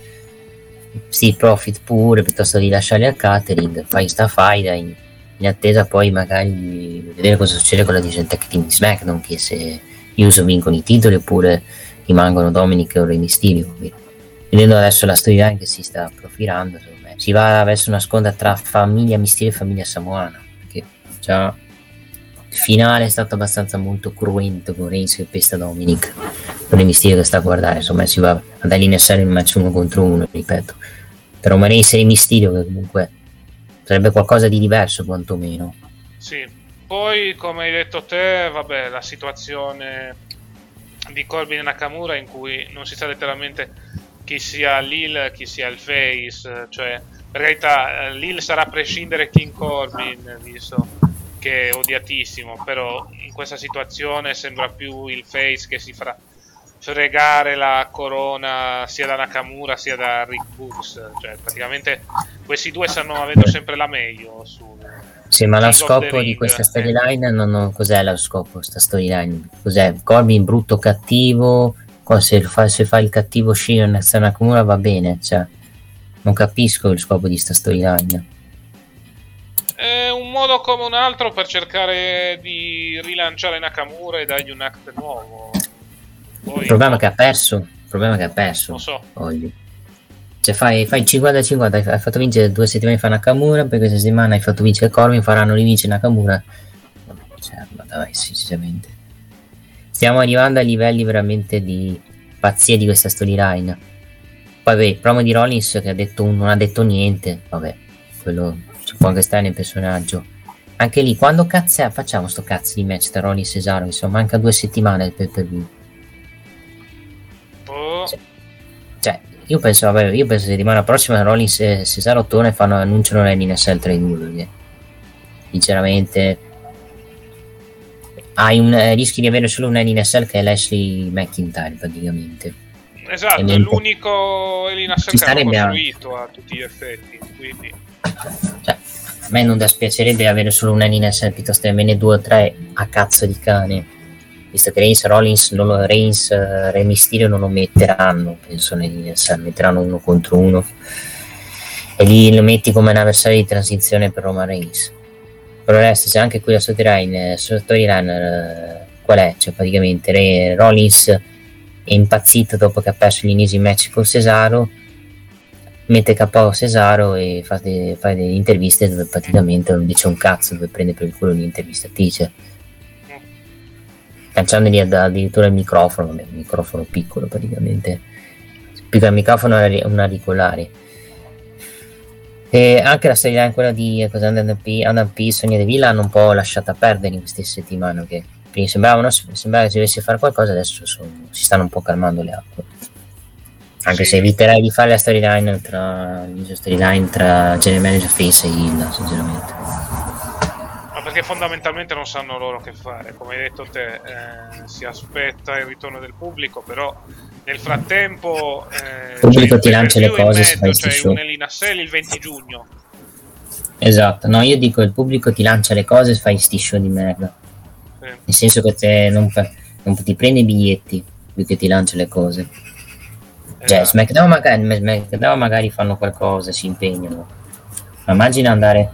sì profit pure piuttosto di lasciarli al catering fai sta faida in, in, attesa poi magari vedere cosa succede con la Tech Team di SmackDown che se Uso vincono i titoli oppure rimangono Dominic o Re Mysterio vedendo adesso la storyline che si sta profilando si va verso una sconda tra famiglia Mysterio e famiglia Samoana perché già il finale è stato abbastanza molto cruento con Reigns che pesta Dominic. Non è mistero che sta a guardare, insomma si va ad alineare in un match uno contro uno, ripeto. Però ma Reigns e Mysterio che comunque sarebbe qualcosa di diverso quantomeno. Sì, poi come hai detto te, vabbè, la situazione di Corbin e Nakamura in cui non si sa letteralmente chi sia l'Hill, chi sia il Face, cioè per carità l'Hill sarà a prescindere King Corbin, visto che è odiatissimo, però in questa situazione sembra più il Face che si farà fregare la corona sia da Nakamura sia da Rick Books, cioè praticamente questi due stanno avendo sempre la meglio su sì, ma lo scopo di questa storyline non, non, cos'è lo scopo questa storyline? Cos'è? Corbin brutto cattivo, se fa, se fa il cattivo Shion Nakamura va bene, cioè non capisco il scopo di questa storyline. Un modo come un altro per cercare di rilanciare Nakamura e dargli un act nuovo. Poi, il problema è che ha perso, il problema è che ha perso. Lo so. Oggi. Cioè fai, fai 50-50, hai fatto vincere due settimane fa Nakamura, per questa settimana hai fatto vincere Corbin, faranno rivincere Nakamura. Cioè, ma dai, sinceramente. Stiamo arrivando a livelli veramente di pazzia di questa storyline. Poi vabbè, il promo di Rollins che ha detto, non ha detto niente, vabbè, quello anche stare nel personaggio. Anche lì, quando cazzo facciamo sto cazzo di match tra Rollins e Cesaro? Insomma, manca due settimane per per view. Oh. Cioè, cioè io penso, vabbè, io penso settimana prossima Rollins e Cesaro Ottone fanno, annunciano l'N in SL tra i due perché sinceramente hai un, eh, rischi di avere solo un in SL che è Leslie McIntyre praticamente esatto, è l'unico Elina hanno costruito a tutti gli effetti quindi cioè, a me non dispiacerebbe avere solo un in SL piuttosto che averne due o tre a cazzo di cane visto che Reigns, Rollins, non Reigns, uh, Re Mysterio non lo metteranno, penso nei metteranno uno contro uno e lì lo metti come un avversario di transizione per Roman Reigns. Per il resto c'è anche qui la storyline, storyline uh, qual è? Cioè praticamente Re, Rollins è impazzito dopo che ha perso l'inizio match con Cesaro mette KO Cesaro e fa, de, fa delle interviste dove praticamente non dice un cazzo dove prende per il culo l'intervistatrice lanciandogli addirittura il microfono, vabbè, un microfono piccolo praticamente, più che il microfono è un auricolare. E anche la storyline quella di Adam P, Sonia De Villa hanno un po' lasciata perdere in queste settimane che prima sembravano, sembrava che si dovesse fare qualcosa, adesso sono, si stanno un po' calmando le acque. Anche sì. se eviterei di fare la storyline tra, storyline tra General Manager Face e Hill, sinceramente perché fondamentalmente non sanno loro che fare. Come hai detto te, eh, si aspetta il ritorno del pubblico, però nel frattempo eh, il pubblico ti lancia le cose se fai c'è un Elina Sell il 20 giugno. Esatto, no, io dico il pubblico ti lancia le cose e fai sti show di merda. Sì. Nel senso che te non, non, ti prendi i biglietti più che ti lancia le cose. Cioè. Cioè, SmackDown magari, SmackDown magari fanno qualcosa, si impegnano. Ma immagina andare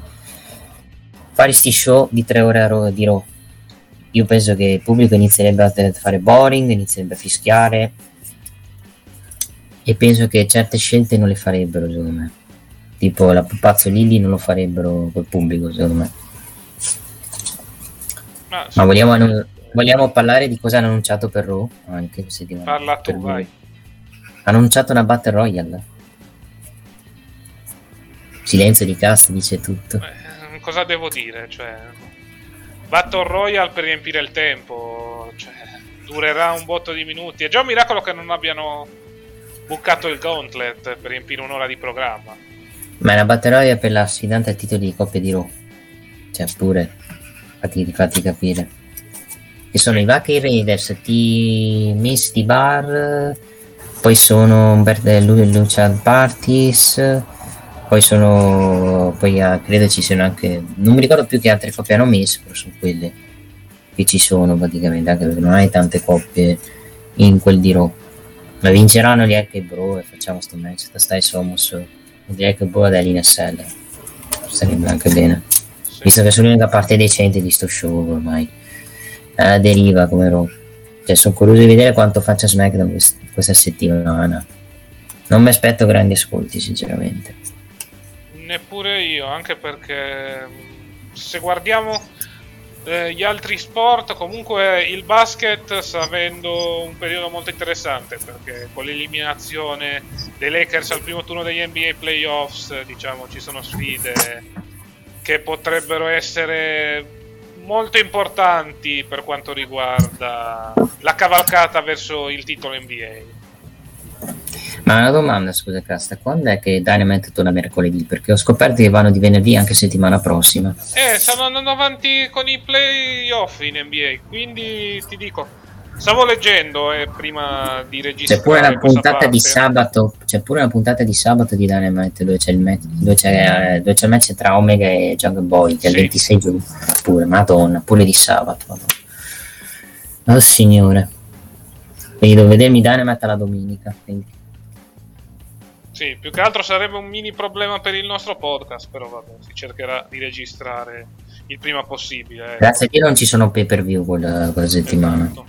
fare sti show di tre ore di Raw. Io penso che il pubblico inizierebbe a fare boring, inizierebbe a fischiare e penso che certe scelte non le farebbero secondo me. Tipo la pupazzo Lilly non lo farebbero col pubblico secondo me. Ma, Ma vogliamo, vogliamo, parlare di cosa hanno annunciato per Raw? Anche settimana. Parla tu, vai. Hanno annunciato una Battle Royale. Silenzio di cast dice tutto. Beh cosa devo dire? Cioè, Battle Royale per riempire il tempo, cioè, durerà un botto di minuti. È già un miracolo che non abbiano bucato il gauntlet per riempire un'ora di programma. Ma è una Battle Royale per la sfidante al titolo di coppia di Raw. Cioè, pure, fatti, fatti capire. Che sono i Vaca Raiders, di Miss di Bar, poi sono Umberto Lucia Parties poi sono poi uh, credo ci siano anche non mi ricordo più che altre coppie hanno messo però sono quelle che ci sono praticamente anche perché non hai tante coppie in quel di Raw ma vinceranno gli Hack e Bro e facciamo sto match stai Somos gli Hack e Bro ed SL sarebbe anche bene. Visto che sono l'unica parte decente di sto show ormai. Alla deriva come Raw cioè sono curioso di vedere quanto faccia SmackDown quest- questa settimana. Non mi aspetto grandi ascolti sinceramente. Neppure io, anche perché se guardiamo eh, gli altri sport, comunque il basket sta avendo un periodo molto interessante perché con l'eliminazione dei Lakers al primo turno degli NBA playoffs, diciamo, ci sono sfide che potrebbero essere molto importanti per quanto riguarda la cavalcata verso il titolo NBA. Ma una domanda, scusa Casta, quando è che Dynamite torna mercoledì? Perché ho scoperto che vanno di venerdì anche settimana prossima. Eh, stanno andando avanti con i playoff in NBA, quindi ti dico, stavo leggendo eh, prima di registrare C'è pure una puntata parte. di sabato, c'è pure una puntata di sabato di Dynamite dove c'è il match, dove c'è, eh, dove c'è il match tra Omega e Jungle Boy, che è il Sì. 26 giugno. Pure, madonna, pure di sabato. madonna. Oh signore. Quindi devo vedermi Dynamite alla domenica. quindi. Sì, più che altro sarebbe un mini problema per il nostro podcast, però vabbè, si cercherà di registrare il prima possibile. ecco. Grazie a Dio non ci sono pay per view quella, quella settimana. Esatto.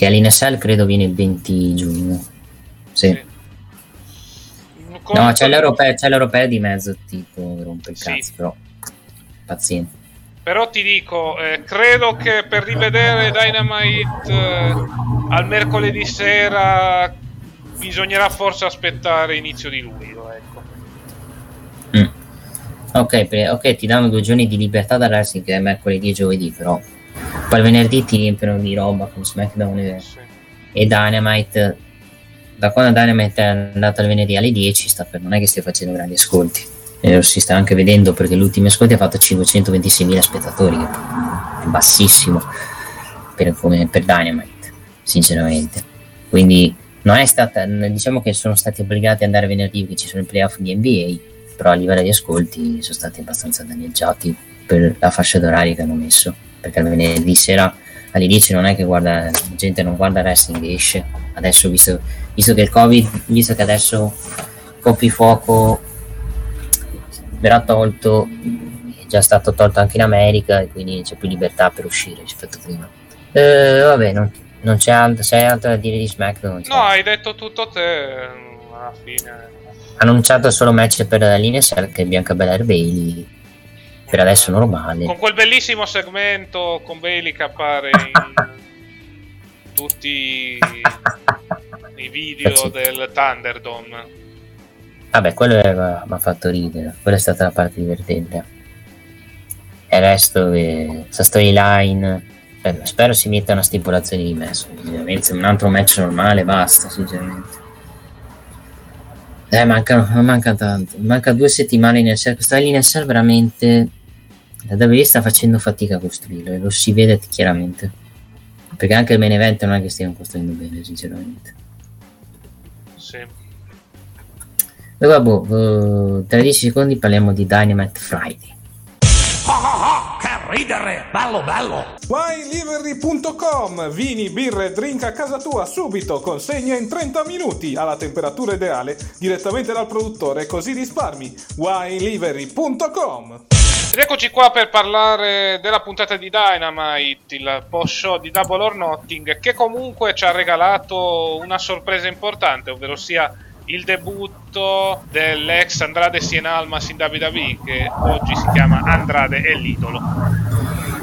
Perché all'INSL credo viene il 20 giugno. Sì. No, c'è l'europeo, c'è l'europeo di mezzo tipo, rompe il Sì. cazzo, però. Pazienza. Però ti dico, eh, credo che per rivedere Dynamite eh, al mercoledì sera bisognerà forse aspettare inizio di luglio, ecco. Mm. Ok, per- ok, ti danno due giorni di libertà da wrestling che è mercoledì e giovedì, però poi il venerdì ti riempiono di roba con SmackDown e, e Dynamite. Da quando Dynamite è andato il venerdì alle 10, sta per, non è che stia facendo grandi ascolti. E lo si sta anche vedendo perché l'ultimo ascolti ha fatto 526.000 spettatori, che è bassissimo per, come, per Dynamite, sinceramente. Quindi non è stata, diciamo che sono stati obbligati ad andare venerdì perché ci sono i playoff di NBA, però a livello di ascolti sono stati abbastanza danneggiati per la fascia d'orario che hanno messo, perché il venerdì sera alle 10 non è che guarda, la gente non guarda wrestling esce, adesso visto, visto che il covid, visto che adesso coprifuoco verrà tolto, è già stato tolto anche in America e quindi c'è più libertà per uscire rispetto a prima. Eh, vabbè, non, non c'è altro, se hai altro da dire di SmackDown. No, hai detto tutto te alla fine. Annunciato solo match per la linea che è Bianca Belair Bailey per adesso normale. Con quel bellissimo segmento con Bailey che appare in tutti i video Sì. del Thunderdome. Vabbè, quello mi ha fatto ridere, quella è stata la parte divertente. E il resto, eh, sta storyline, eh, spero si metta una stipulazione di me, sinceramente, un altro match normale, basta, sinceramente. Eh, mancano, manca tanto, manca due settimane in SR, questa linea SR veramente, la WWE sta facendo fatica a costruirlo, e lo si vede chiaramente. Perché anche il main event non è che stiano costruendo bene, sinceramente. Sì. E vabbè, eh, tra 10 secondi parliamo di Dynamite Friday. Che ridere! Bello, bello! WineLivery.com Vini, birre e drink a casa tua subito, consegna in 30 minuti alla temperatura ideale direttamente dal produttore così risparmi. WineLivery.com Ed eccoci qua per parlare della puntata di Dynamite, il post show di Double or Nothing, che comunque ci ha regalato una sorpresa importante, ovvero sia il debutto dell'ex Andrade Cien Almas in WWE, che oggi si chiama Andrade e l'idolo.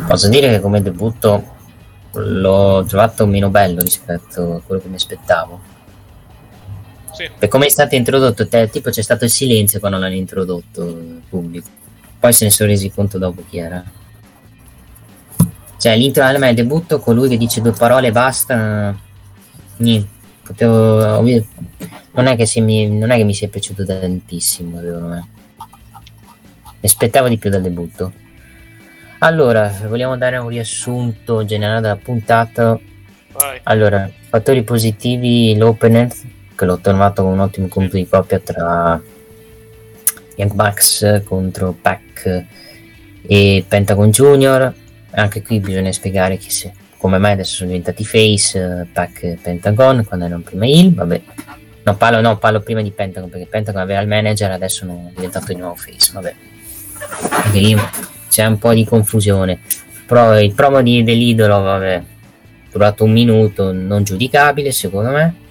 Posso dire che come debutto l'ho trovato meno bello rispetto a quello che mi aspettavo. Sì. Per come è stato introdotto, te- tipo c'è stato il silenzio quando l'hanno introdotto il pubblico. Poi se ne sono resi conto dopo chi era. Cioè, l'intro a me il debutto con lui che dice due parole e basta. Niente. Potevo, non, è che mi, non è che mi sia piaciuto tantissimo, secondo me. Mi aspettavo di più dal debutto. Allora, vogliamo dare un riassunto generale della puntata. Vai. Allora, fattori positivi, l'opener, che l'ho trovato con un ottimo punto di coppia tra Young Bucks contro Pac e Pentagon Junior. Anche qui bisogna spiegare chi se, come mai adesso sono diventati face, Pac e Pentagon, quando erano prima heel, vabbè. No, parlo, no, parlo prima di Pentagon, perché Pentagon aveva il manager, adesso è diventato di nuovo face, vabbè. Anche lì c'è un po' di confusione. Però il promo di, dell'idolo, vabbè, durato un minuto, non giudicabile secondo me.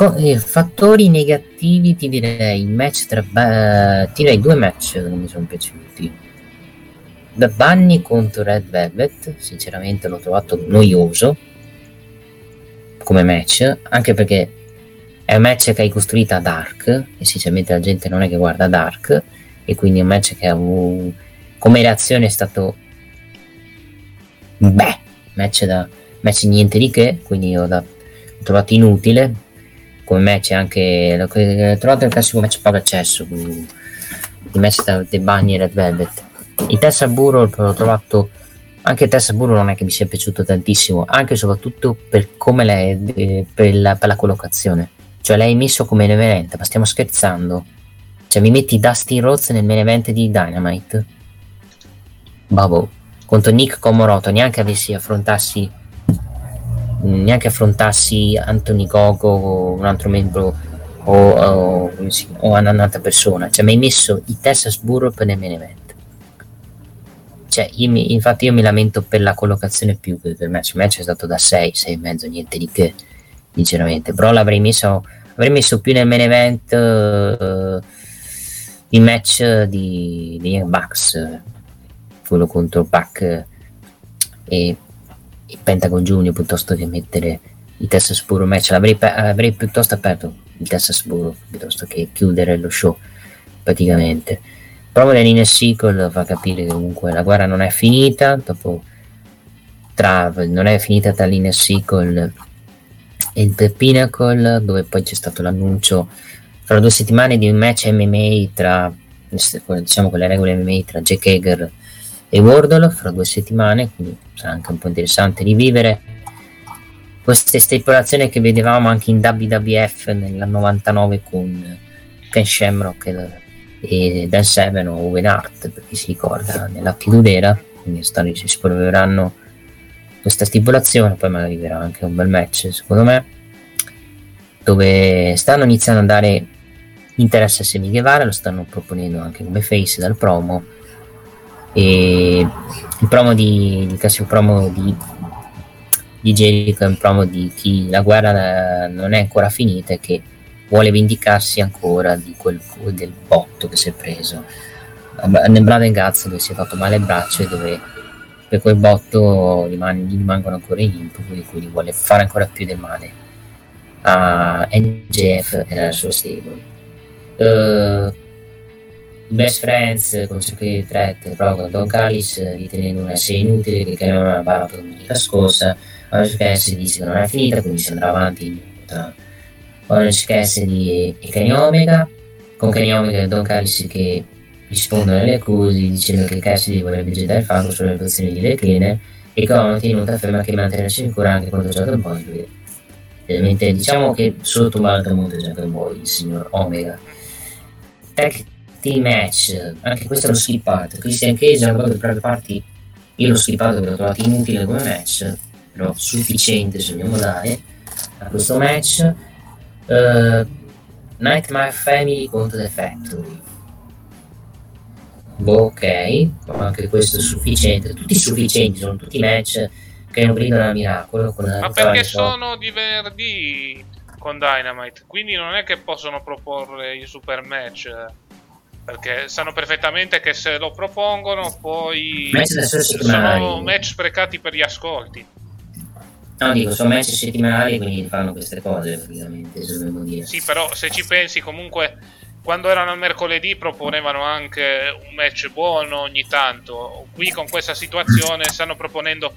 Sco- eh, fattori negativi ti direi match tra eh, ti direi due match che mi sono piaciuti. Da Bunny contro Red Velvet, sinceramente l'ho trovato noioso come match, anche perché è un match che hai costruito a Dark, e sinceramente la gente non è che guarda Dark, e quindi è un match che un- come reazione è stato beh, match da match niente di che, quindi ho, da- trovato inutile come match anche trovato il classico match poco accesso il match tra The Bunny e Red Velvet. Il Tessa Burrow l'ho trovato anche Tessa Burrow non è che mi sia piaciuto tantissimo anche e soprattutto per come lei eh, per la, per la collocazione. Cioè lei messo come event ma stiamo scherzando? Cioè mi metti Dustin Rhodes nel main di Dynamite? Babbo contro Nick Comoroto neanche avessi affrontassi neanche affrontassi Anthony Gogo o un altro membro o, o, o un'altra persona. Cioè mi hai messo i Texas Burrow nel main event. Cioè io mi- infatti io mi lamento per la collocazione più che per match il match è stato da 6 6 e mezzo niente di che sinceramente. Però l'avrei messo avrei messo più nel main event eh, il match di, di Bucks eh, quello contro Pac eh, e il Pentagon Junior piuttosto che mettere il Texas Burrow match. L'avrei, avrei piuttosto aperto il Texas Burrow piuttosto che chiudere lo show praticamente. Proprio nell'inner sequel fa capire che comunque la guerra non è finita dopo tra non è finita tra l'inner sequel e il Pinnacle dove poi c'è stato l'annuncio fra due settimane di un match MMA tra diciamo con le regole MMA tra Jack Hager e Wardle fra due settimane quindi sarà anche un po' interessante rivivere queste stipulazioni che vedevamo anche in WWF nel 99 con Ken Shamrock e, Dan Seven o Owen Hart per chi si ricorda nell'attitude era quindi stanno, si proveranno questa stipulazione poi magari verrà anche un bel match secondo me dove stanno iniziando a dare interesse a Semi Guevara lo stanno proponendo anche come face dal promo e il promo di il classico promo di di Jericho è un promo di chi la guerra eh, non è ancora finita e che vuole vendicarsi ancora di quel del botto che si è preso. Nel Blood and Guts dove si è fatto male il braccio e dove per quel botto rimane- gli rimangono ancora gli impugni quindi vuole fare ancora più del male a NGF e alla sua stable. I Best Friends con Secret Threat proprio Don Callis ritenendo una serie inutile che non aveva parlato domenica scorsa. Orange Cassidy dice che non è finita quindi si andrà avanti tra Orange Cassidy e Kenny Omega. Con Kenny Omega e Don Callis che rispondono alle accuse dicendo che Cassidy vorrebbe gettare il fango sulle posizioni di Leclerc e che Omega tenuto afferma che mantenersi sicura anche contro Jordan Boy lui ovviamente diciamo che sottovaluta molto Jordan Boy il signor Omega. Tag team match anche questo l'ho skippato Christian Cage avuto le proprie parti io l'ho skippato perché l'ho trovato inutile come match però sufficiente se vogliamo dare a questo match. Eh, Nightmare Family contro The Factory. Boh, ok anche questo è sufficiente. Tutti sufficienti sono tutti match che non brillano a miracolo con Ma perché sono di venerdì con Dynamite, quindi non è che possono proporre il super match. Perché sanno perfettamente che se lo propongono poi sono match sprecati per gli ascolti. no dico sono match settimanali quindi fanno queste cose praticamente se dobbiamo dire Sì, però se ci pensi comunque quando erano il mercoledì proponevano anche un match buono ogni tanto. Qui con questa situazione stanno proponendo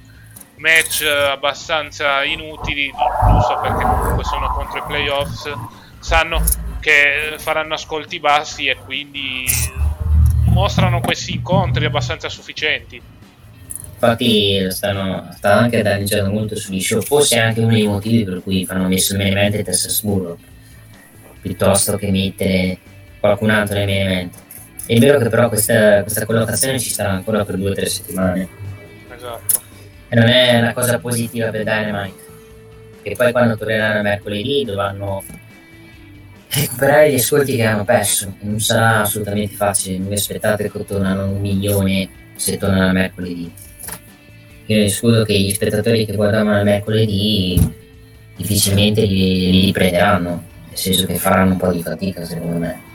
match abbastanza inutili, giusto perché comunque sono contro i playoffs, sanno che faranno ascolti bassi e quindi mostrano questi incontri abbastanza sufficienti. infatti stanno, stanno anche danneggiando molto sugli show forse è anche uno dei motivi per cui fanno messo il main event e Texas Burrow piuttosto che mettere qualcun altro nei main event è vero che però questa, questa collocazione ci sarà ancora per due o tre settimane Esatto. e non è una cosa positiva per Dynamite che poi quando torneranno mercoledì dovranno recuperare gli ascolti che hanno perso non sarà assolutamente facile non vi aspettate che tornano un milione se tornano mercoledì io mi scuso che gli spettatori che guardavano il mercoledì difficilmente li, li riprenderanno nel senso che faranno un po' di fatica secondo me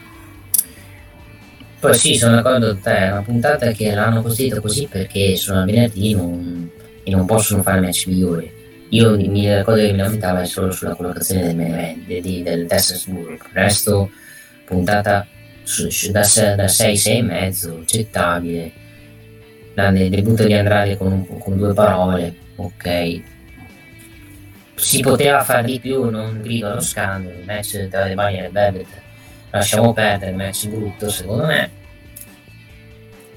Poi sì, sono d'accordo con te, è una puntata che l'hanno costruita così perché sono al venerdì non, e non possono fare match migliori. Io mi ricordo che mi lamentavo solo sulla collocazione del main del, Texas Burg. Il resto, puntata su, su, da, da 6, e mezzo, accettabile. Il debutto di Andrade con, con due parole, ok. Si poteva fare di più, non grido allo scandalo, il match tra le Bagna e Velvet lasciamo perdere, match brutto secondo me.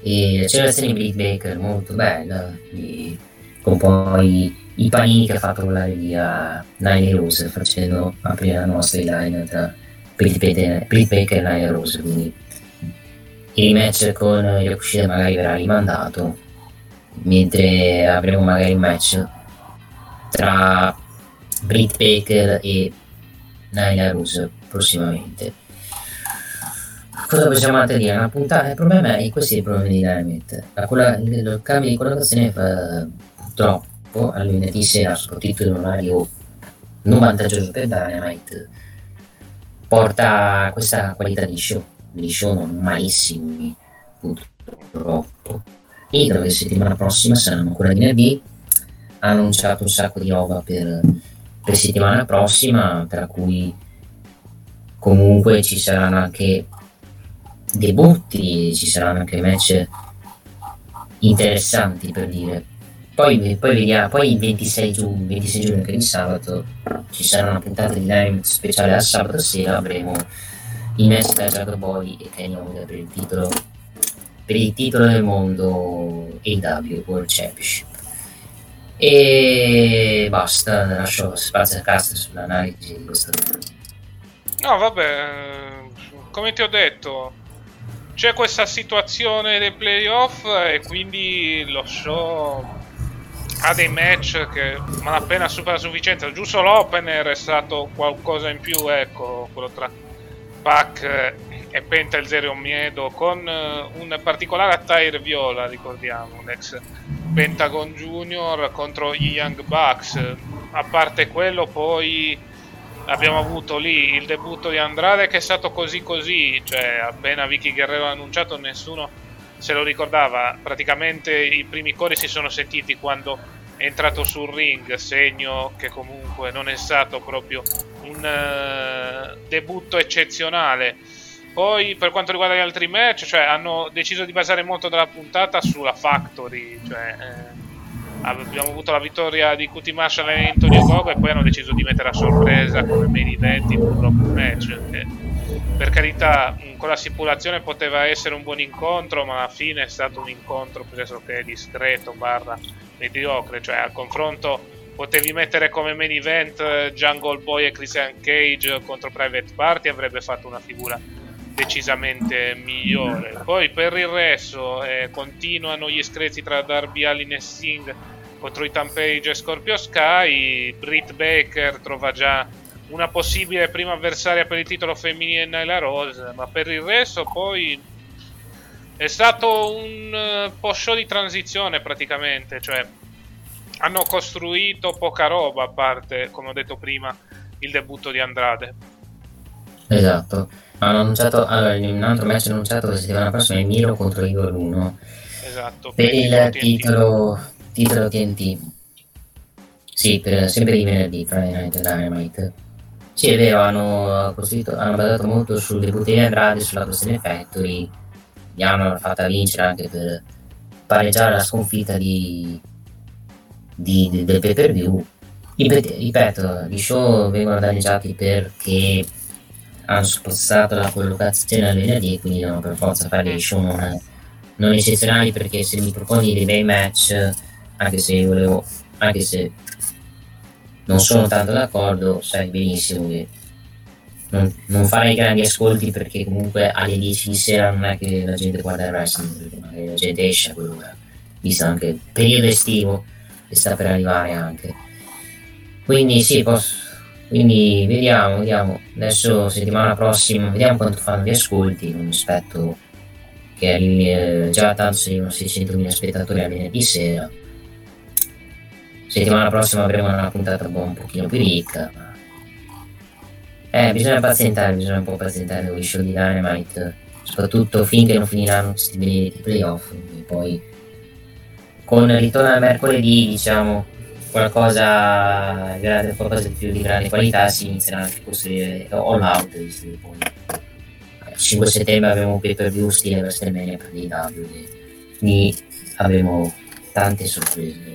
E la serie Britt Baker molto bella, di, con poi i panini che ha fatto volare via Nine Rose facendo aprire la nostra line tra Baker e Nine Rose, quindi il match con Yokushida magari verrà rimandato, mentre avremo magari un match tra Britt Baker e Nyla Rose prossimamente cosa possiamo dire? Una puntata, il problema è questo è il problema di Dynamite. La, colla, il cambio di collocazione fa, purtroppo al lunedì sera, soprattutto in orario non vantaggioso per Dynamite, porta a questa qualità di show. Gli show non malissimi, purtroppo. E che settimana prossima saranno ancora venerdì. Ha annunciato un sacco di roba per, per settimana prossima, tra cui comunque ci saranno anche debutti, ci saranno anche match interessanti per dire. Poi, poi vediamo, poi il 26 giugno, 26 giugno che è il sabato, ci sarà una puntata di Dynamite speciale al sabato sera, avremo i match tra Jack Boy e Kenny Omega per il titolo per il titolo del mondo AW World Championship. E basta, lascio spazio a Castro sull'analisi di questo. No, vabbè, come ti ho detto, c'è questa situazione dei playoff e quindi lo show ha dei match che non appena supera la sufficienza. Giusto l'opener è stato qualcosa in più, ecco, quello tra Pac e Penta il Zero Miedo con eh, un particolare attire viola, ricordiamo, l'ex Pentagon Junior contro gli Young Bucks. A parte quello poi abbiamo avuto lì il debutto di Andrade che è stato così così, cioè appena Vicky Guerrero ha annunciato nessuno se lo ricordava, praticamente i primi cori si sono sentiti quando è entrato sul ring, segno che comunque non è stato proprio un uh, debutto eccezionale. Poi per quanto riguarda gli altri match, cioè, hanno deciso di basare molto della puntata sulla Factory, cioè, eh, abbiamo avuto la vittoria di QT Marshall e Antonio Gogo e poi hanno deciso di mettere a sorpresa come main event un dopo match che, per carità con la stipulazione poteva essere un buon incontro ma alla fine è stato un incontro pressoché discreto barra mediocre cioè al confronto potevi mettere come main event eh, Jungle Boy e Christian Cage contro Private Party avrebbe fatto una figura decisamente migliore. Poi per il resto eh, continuano gli screzi tra Darby Allin e Sting contro Ethan Page e Scorpio Sky. Britt Baker trova già una possibile prima avversaria per il titolo femminile Nyla Rose, ma per il resto poi è stato un uh, po' show di transizione praticamente, cioè hanno costruito poca roba a parte, come ho detto prima, il debutto di Andrade. Esatto. Hanno annunciato allora in un altro match annunciato la settimana prossima è Miro contro Igor 1 esatto. Per il titolo titolo TNT sì per, sempre di venerdì Friday Night Dynamite sì è vero hanno costruito hanno basato molto sul debutto di Andrade sulla questione Factory. Gli hanno fatta vincere anche per pareggiare la sconfitta di, di, di del pay per view ripeto, gli show vengono danneggiati perché hanno spostato la collocazione al venerdì, quindi devono per forza fare dei show non, non eccezionali perché se mi proponi dei bei match, anche se volevo, anche se non sono tanto d'accordo, sai benissimo che non, non farei grandi ascolti perché comunque alle 10 di sera non è che la gente guarda il wrestling, magari la gente esce a quell'ora, visto anche il periodo estivo che sta per arrivare anche. Quindi sì, posso, quindi vediamo, vediamo. Adesso settimana prossima vediamo quanto fanno gli ascolti. Non aspetto che arrivi eh, già tanto sono 600.000 spettatori a venerdì sera. Settimana prossima avremo una puntata un pochino più ricca. Eh, bisogna pazientare, bisogna un po' pazientare con i show di Dynamite. soprattutto finché non finiranno questi benedetti playoff. E poi con il ritorno al mercoledì, diciamo, qualcosa, qualcosa di più di grande qualità si inizierà anche a costruire all out. Visto che poi il 5 settembre abbiamo un pay per view stile WrestleMania per DW. Quindi avremo tante sorprese.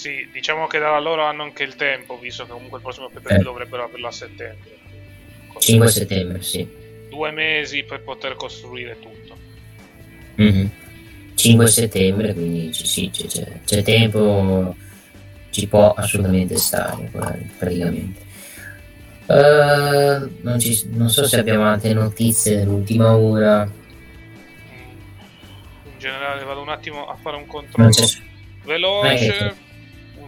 Sì, diciamo che da loro hanno anche il tempo, visto che comunque il prossimo PPV eh. dovrebbero averlo a settembre. 5 settembre, sì. Due mesi per poter costruire tutto. Mm-hmm. 5 settembre, quindi sì, c'è, c'è, c'è, tempo, ci può assolutamente stare praticamente. Uh, non, ci, non, so se abbiamo altre notizie dell'ultima ora. In generale vado un attimo a fare un controllo veloce.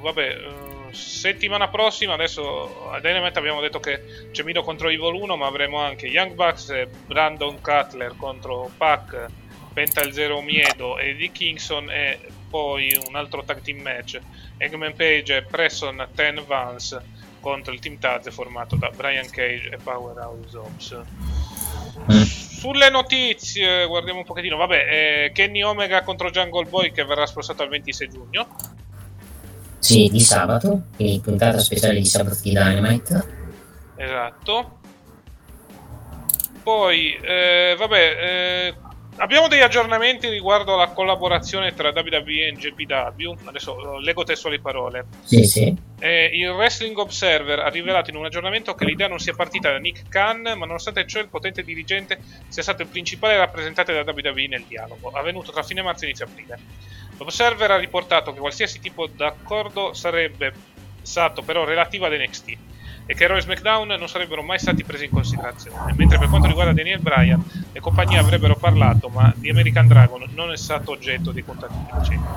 Vabbè, uh, settimana prossima adesso a Dynamite abbiamo detto che c'è Mino contro Evil 1, ma avremo anche Young Bucks e Brandon Cutler contro Pac Pental Zero Miedo e di Kingston e poi un altro tag team match. Eggman Page e Preston Ten Vance contro il team Taz formato da Brian Cage e Powerhouse Ops mm. sulle notizie guardiamo un pochettino. Vabbè eh, Kenny Omega contro Jungle Boy che verrà spostato il 26 giugno sì di sabato quindi puntata speciale di sabato di Dynamite. Esatto. Poi eh, vabbè eh, Abbiamo degli aggiornamenti riguardo alla collaborazione tra WWE e GPW. Adesso leggo testuali parole. Sì, sì. Eh, il Wrestling Observer ha rivelato in un aggiornamento che l'idea non sia partita da Nick Khan, ma nonostante ciò il potente dirigente sia stato il principale rappresentante della WWE nel dialogo, avvenuto tra fine marzo e inizio aprile. L'Observer ha riportato che qualsiasi tipo d'accordo sarebbe stato però relativo ad NXT e che Raw e SmackDown non sarebbero mai stati presi in considerazione. Mentre per quanto riguarda Daniel Bryan, le compagnie avrebbero parlato, ma di American Dragon non è stato oggetto di contatti vincenti.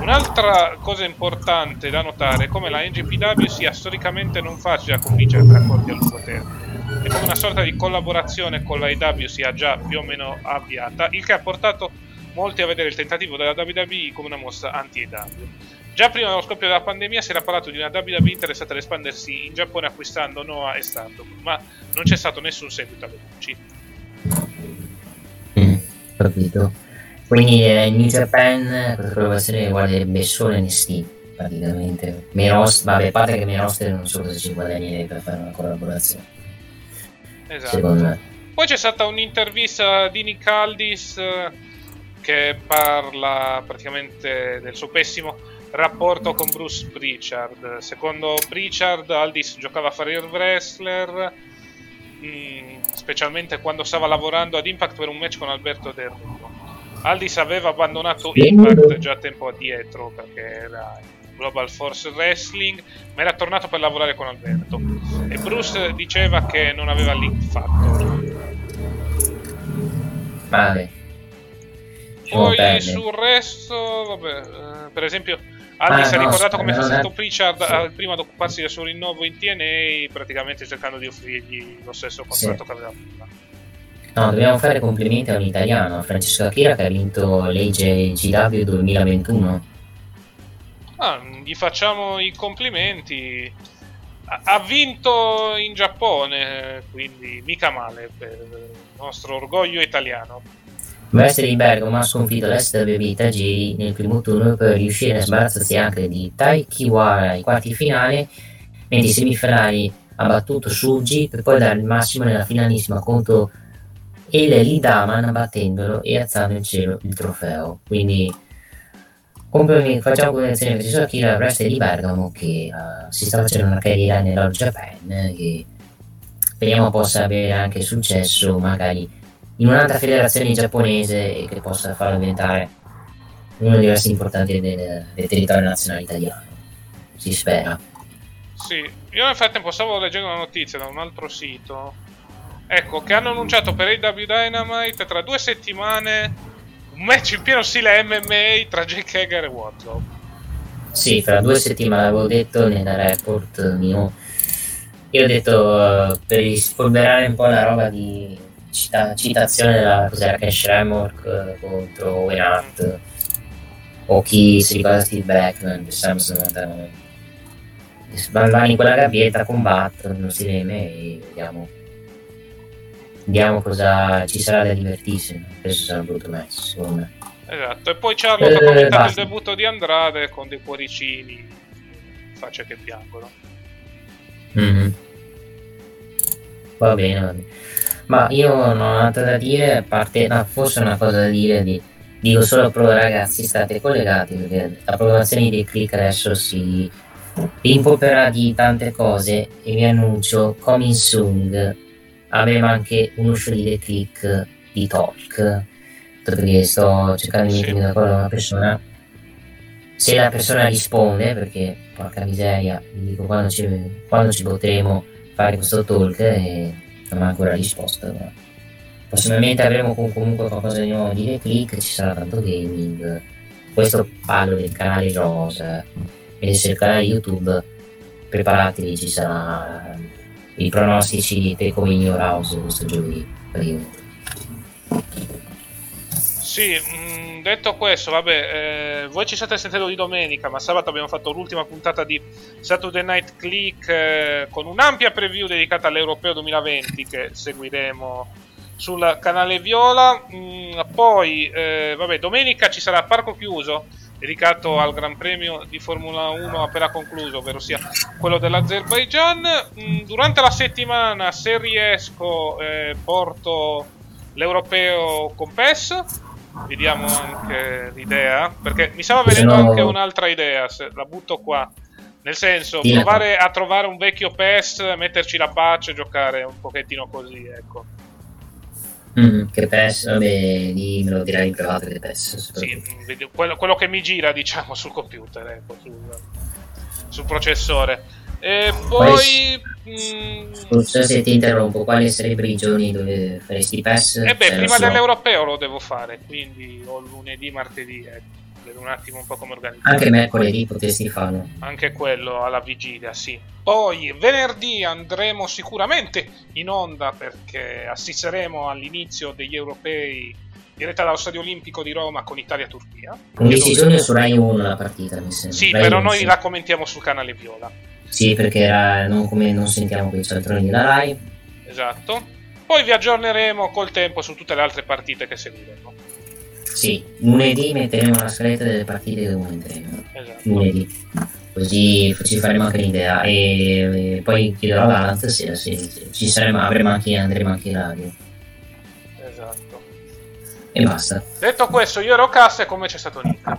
Un'altra cosa importante da notare è come la NGPW sia storicamente non facile a convincere tra accordi a lungo termine e come una sorta di collaborazione con la EW sia già più o meno avviata, il che ha portato molti a vedere il tentativo della WWE come una mossa anti-EW. Già prima dello scoppio della pandemia si era parlato di una WWE interessata ad espandersi in Giappone acquistando Noah e Stardom, ma non c'è stato nessun seguito alle luci. Mm, capito. Quindi eh, New Japan potrebbe essere guarderebbe solo NXT praticamente. Merost, vabbè, a parte che Merost non so cosa ci guadagnerebbe per fare una collaborazione. Esatto. Secondo me. Poi c'è stata un'intervista di Nick Aldis eh, che parla praticamente del suo pessimo rapporto con Bruce Pritchard. Secondo Pritchard, Aldis giocava a fare il wrestler, mh, mm, specialmente quando stava lavorando ad Impact per un match con Alberto Del Rio. Aldis aveva abbandonato Impact già tempo addietro perché era in Global Force Wrestling, ma era tornato per lavorare con Alberto. E Bruce diceva che non aveva link fatto. Vale. Poi sul resto, vabbè, eh, per esempio Aldi si è ricordato come sia stato Pritchard sì. prima ad occuparsi del suo rinnovo in TNA, praticamente cercando di offrirgli lo stesso contratto sì. che aveva prima. No, dobbiamo fare complimenti a un italiano, Francesco Akira, che ha vinto l'AJGW 2021. Ah, gli facciamo i complimenti. Ha vinto in Giappone, quindi mica male per il nostro orgoglio italiano. Mestre di Bergamo ha sconfitto l'Est bevita G nel primo turno per riuscire a sbarazzarsi anche di Tai Kiwara ai quarti finale, mentre i semifinali ha battuto Suji per poi dare il massimo nella finalissima contro El Lidaman battendolo e alzando in cielo il trofeo. Quindi complimenti, facciamo congratulazioni a Francesco Akira, Wrestler di Bergamo che uh, si sta facendo una carriera nell'All Japan che speriamo possa avere anche successo magari in un'altra federazione giapponese e che possa farlo diventare uno dei versi importanti del, del territorio nazionale italiano. Si spera. Sì, io nel frattempo stavo leggendo una notizia da un altro sito. Ecco, che hanno annunciato per AW Dynamite tra due settimane un match in pieno stile MMA tra Jake Hager e Wardlow. Sì, fra due settimane avevo detto nella report mio. Io ho detto uh, per rispolverare un po' la roba di cita- citazione della cos'era Cash Remork eh, contro Owen Hart o chi si ricorda Steve Beckman per Samsung 99 vanno in quella gabbietta combattono si reme e vediamo vediamo cosa ci sarà da divertirsi. Questo sarà un brutto match, secondo me. Esatto, e poi Charlotte ha Eh, commentato il debutto di Andrade con dei cuoricini, facce che piangono. Mhm. Va bene, va bene. Ma io non ho altro da dire, a parte, no, forse una cosa da dire, di, dico solo però ragazzi state collegati perché l'approvazione dei click adesso si rimpolperà di tante cose e vi annuncio coming soon avremo anche uno show di The Click di talk. Perché sto cercando di mettermi d'accordo con una persona se la persona risponde perché porca miseria dico quando ci, quando ci potremo fare questo talk e non ha ancora risposto ma prossimamente avremo com- comunque qualcosa di nuovo di The Click ci sarà tanto gaming. Questo parlo del canale Rosa invece il canale YouTube preparatevi ci sarà i pronostici di Your House questo giovedì praticamente. Sì, mh, detto questo, vabbè, eh, voi ci state sentendo di domenica, ma sabato abbiamo fatto l'ultima puntata di Saturday Night Click eh, con un'ampia preview dedicata all'Europeo 2020 che seguiremo sul canale Viola. Mm, poi, eh, vabbè, domenica ci sarà Parco Chiuso dedicato al Gran Premio di Formula 1 appena concluso, ovvero sia quello dell'Azerbaijan. Mm, durante la settimana, se riesco, eh, porto l'Europeo con PES. Vediamo anche l'idea, perché mi stava venendo no- anche un'altra idea, se la butto qua. Nel senso, Sì. provare a trovare un vecchio PES, metterci la patch e giocare un pochettino così, ecco. Mm, che PES, vabbè, lì me lo dirai in privato che PES. Sì, quello, quello che mi gira, diciamo, sul computer, ecco, sul, sul processore. E poi... mm, Scusa se ti interrompo, quali sarebbero i giorni dove faresti PES? Eh beh, prima so, dell'europeo lo devo fare, quindi o lunedì, martedì, ecco. Vedo un attimo un po' come organizzare. Anche mercoledì potresti farlo. Anche quello alla vigilia, sì. Poi venerdì andremo sicuramente in onda perché assisteremo all'inizio degli europei diretta dallo Stadio Olimpico di Roma con Italia-Turchia. 11 giorni su Rai 1 la partita, mi sembra. Sì, Rai però 1, noi sì. la commentiamo sul canale Viola. Sì, perché era- non, come non sentiamo quei cialtroni della Rai. Esatto. Poi vi aggiorneremo col tempo su tutte le altre partite che seguiremo. Sì, lunedì metteremo la scaletta delle partite che commenteremo. Esatto. Lunedì. Così ci faremo anche l'idea. E, e poi chiederò a Valance se, se- ci saremo, avremo anche, andremo anche in radio. Esatto. E basta. Detto questo, io ero Cassa e come c'è stato Nick.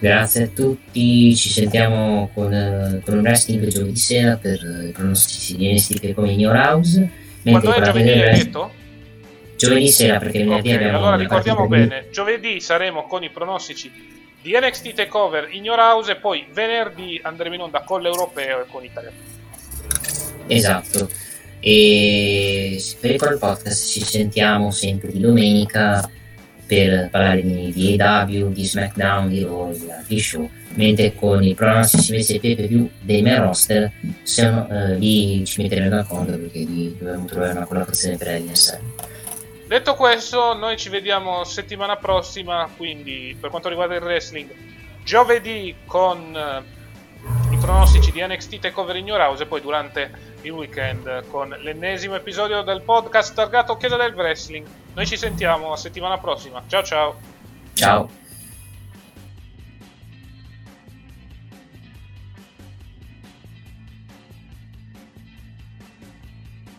Grazie a tutti, ci sentiamo con, eh, con un wrestling giovedì sera per eh, i pronostici di NXT come in Your House. Quando è giovedì hai detto? Giovedì sera perché venerdì abbiamo allora le ricordiamo partite di- bene, giovedì saremo con i pronostici di NXT Takeover in Your House e poi venerdì andremo in onda con l'Europeo e con Italia. Esatto. E per il podcast ci sentiamo sempre di domenica per parlare di, AW, di SmackDown, di Raw, di altri show. Mentre con i pronostici invece pay per view dei main roster, sono, eh, lì ci metteremo d'accordo perché lì dovremo trovare una collaborazione per l'NSL. Detto questo, noi ci vediamo settimana prossima, quindi per quanto riguarda il wrestling, giovedì con eh, i pronostici di NXT Takeover in Your House e poi durante il weekend con l'ennesimo episodio del podcast targato Chiesa del Wrestling. Noi ci sentiamo a settimana prossima. Ciao ciao! Ciao!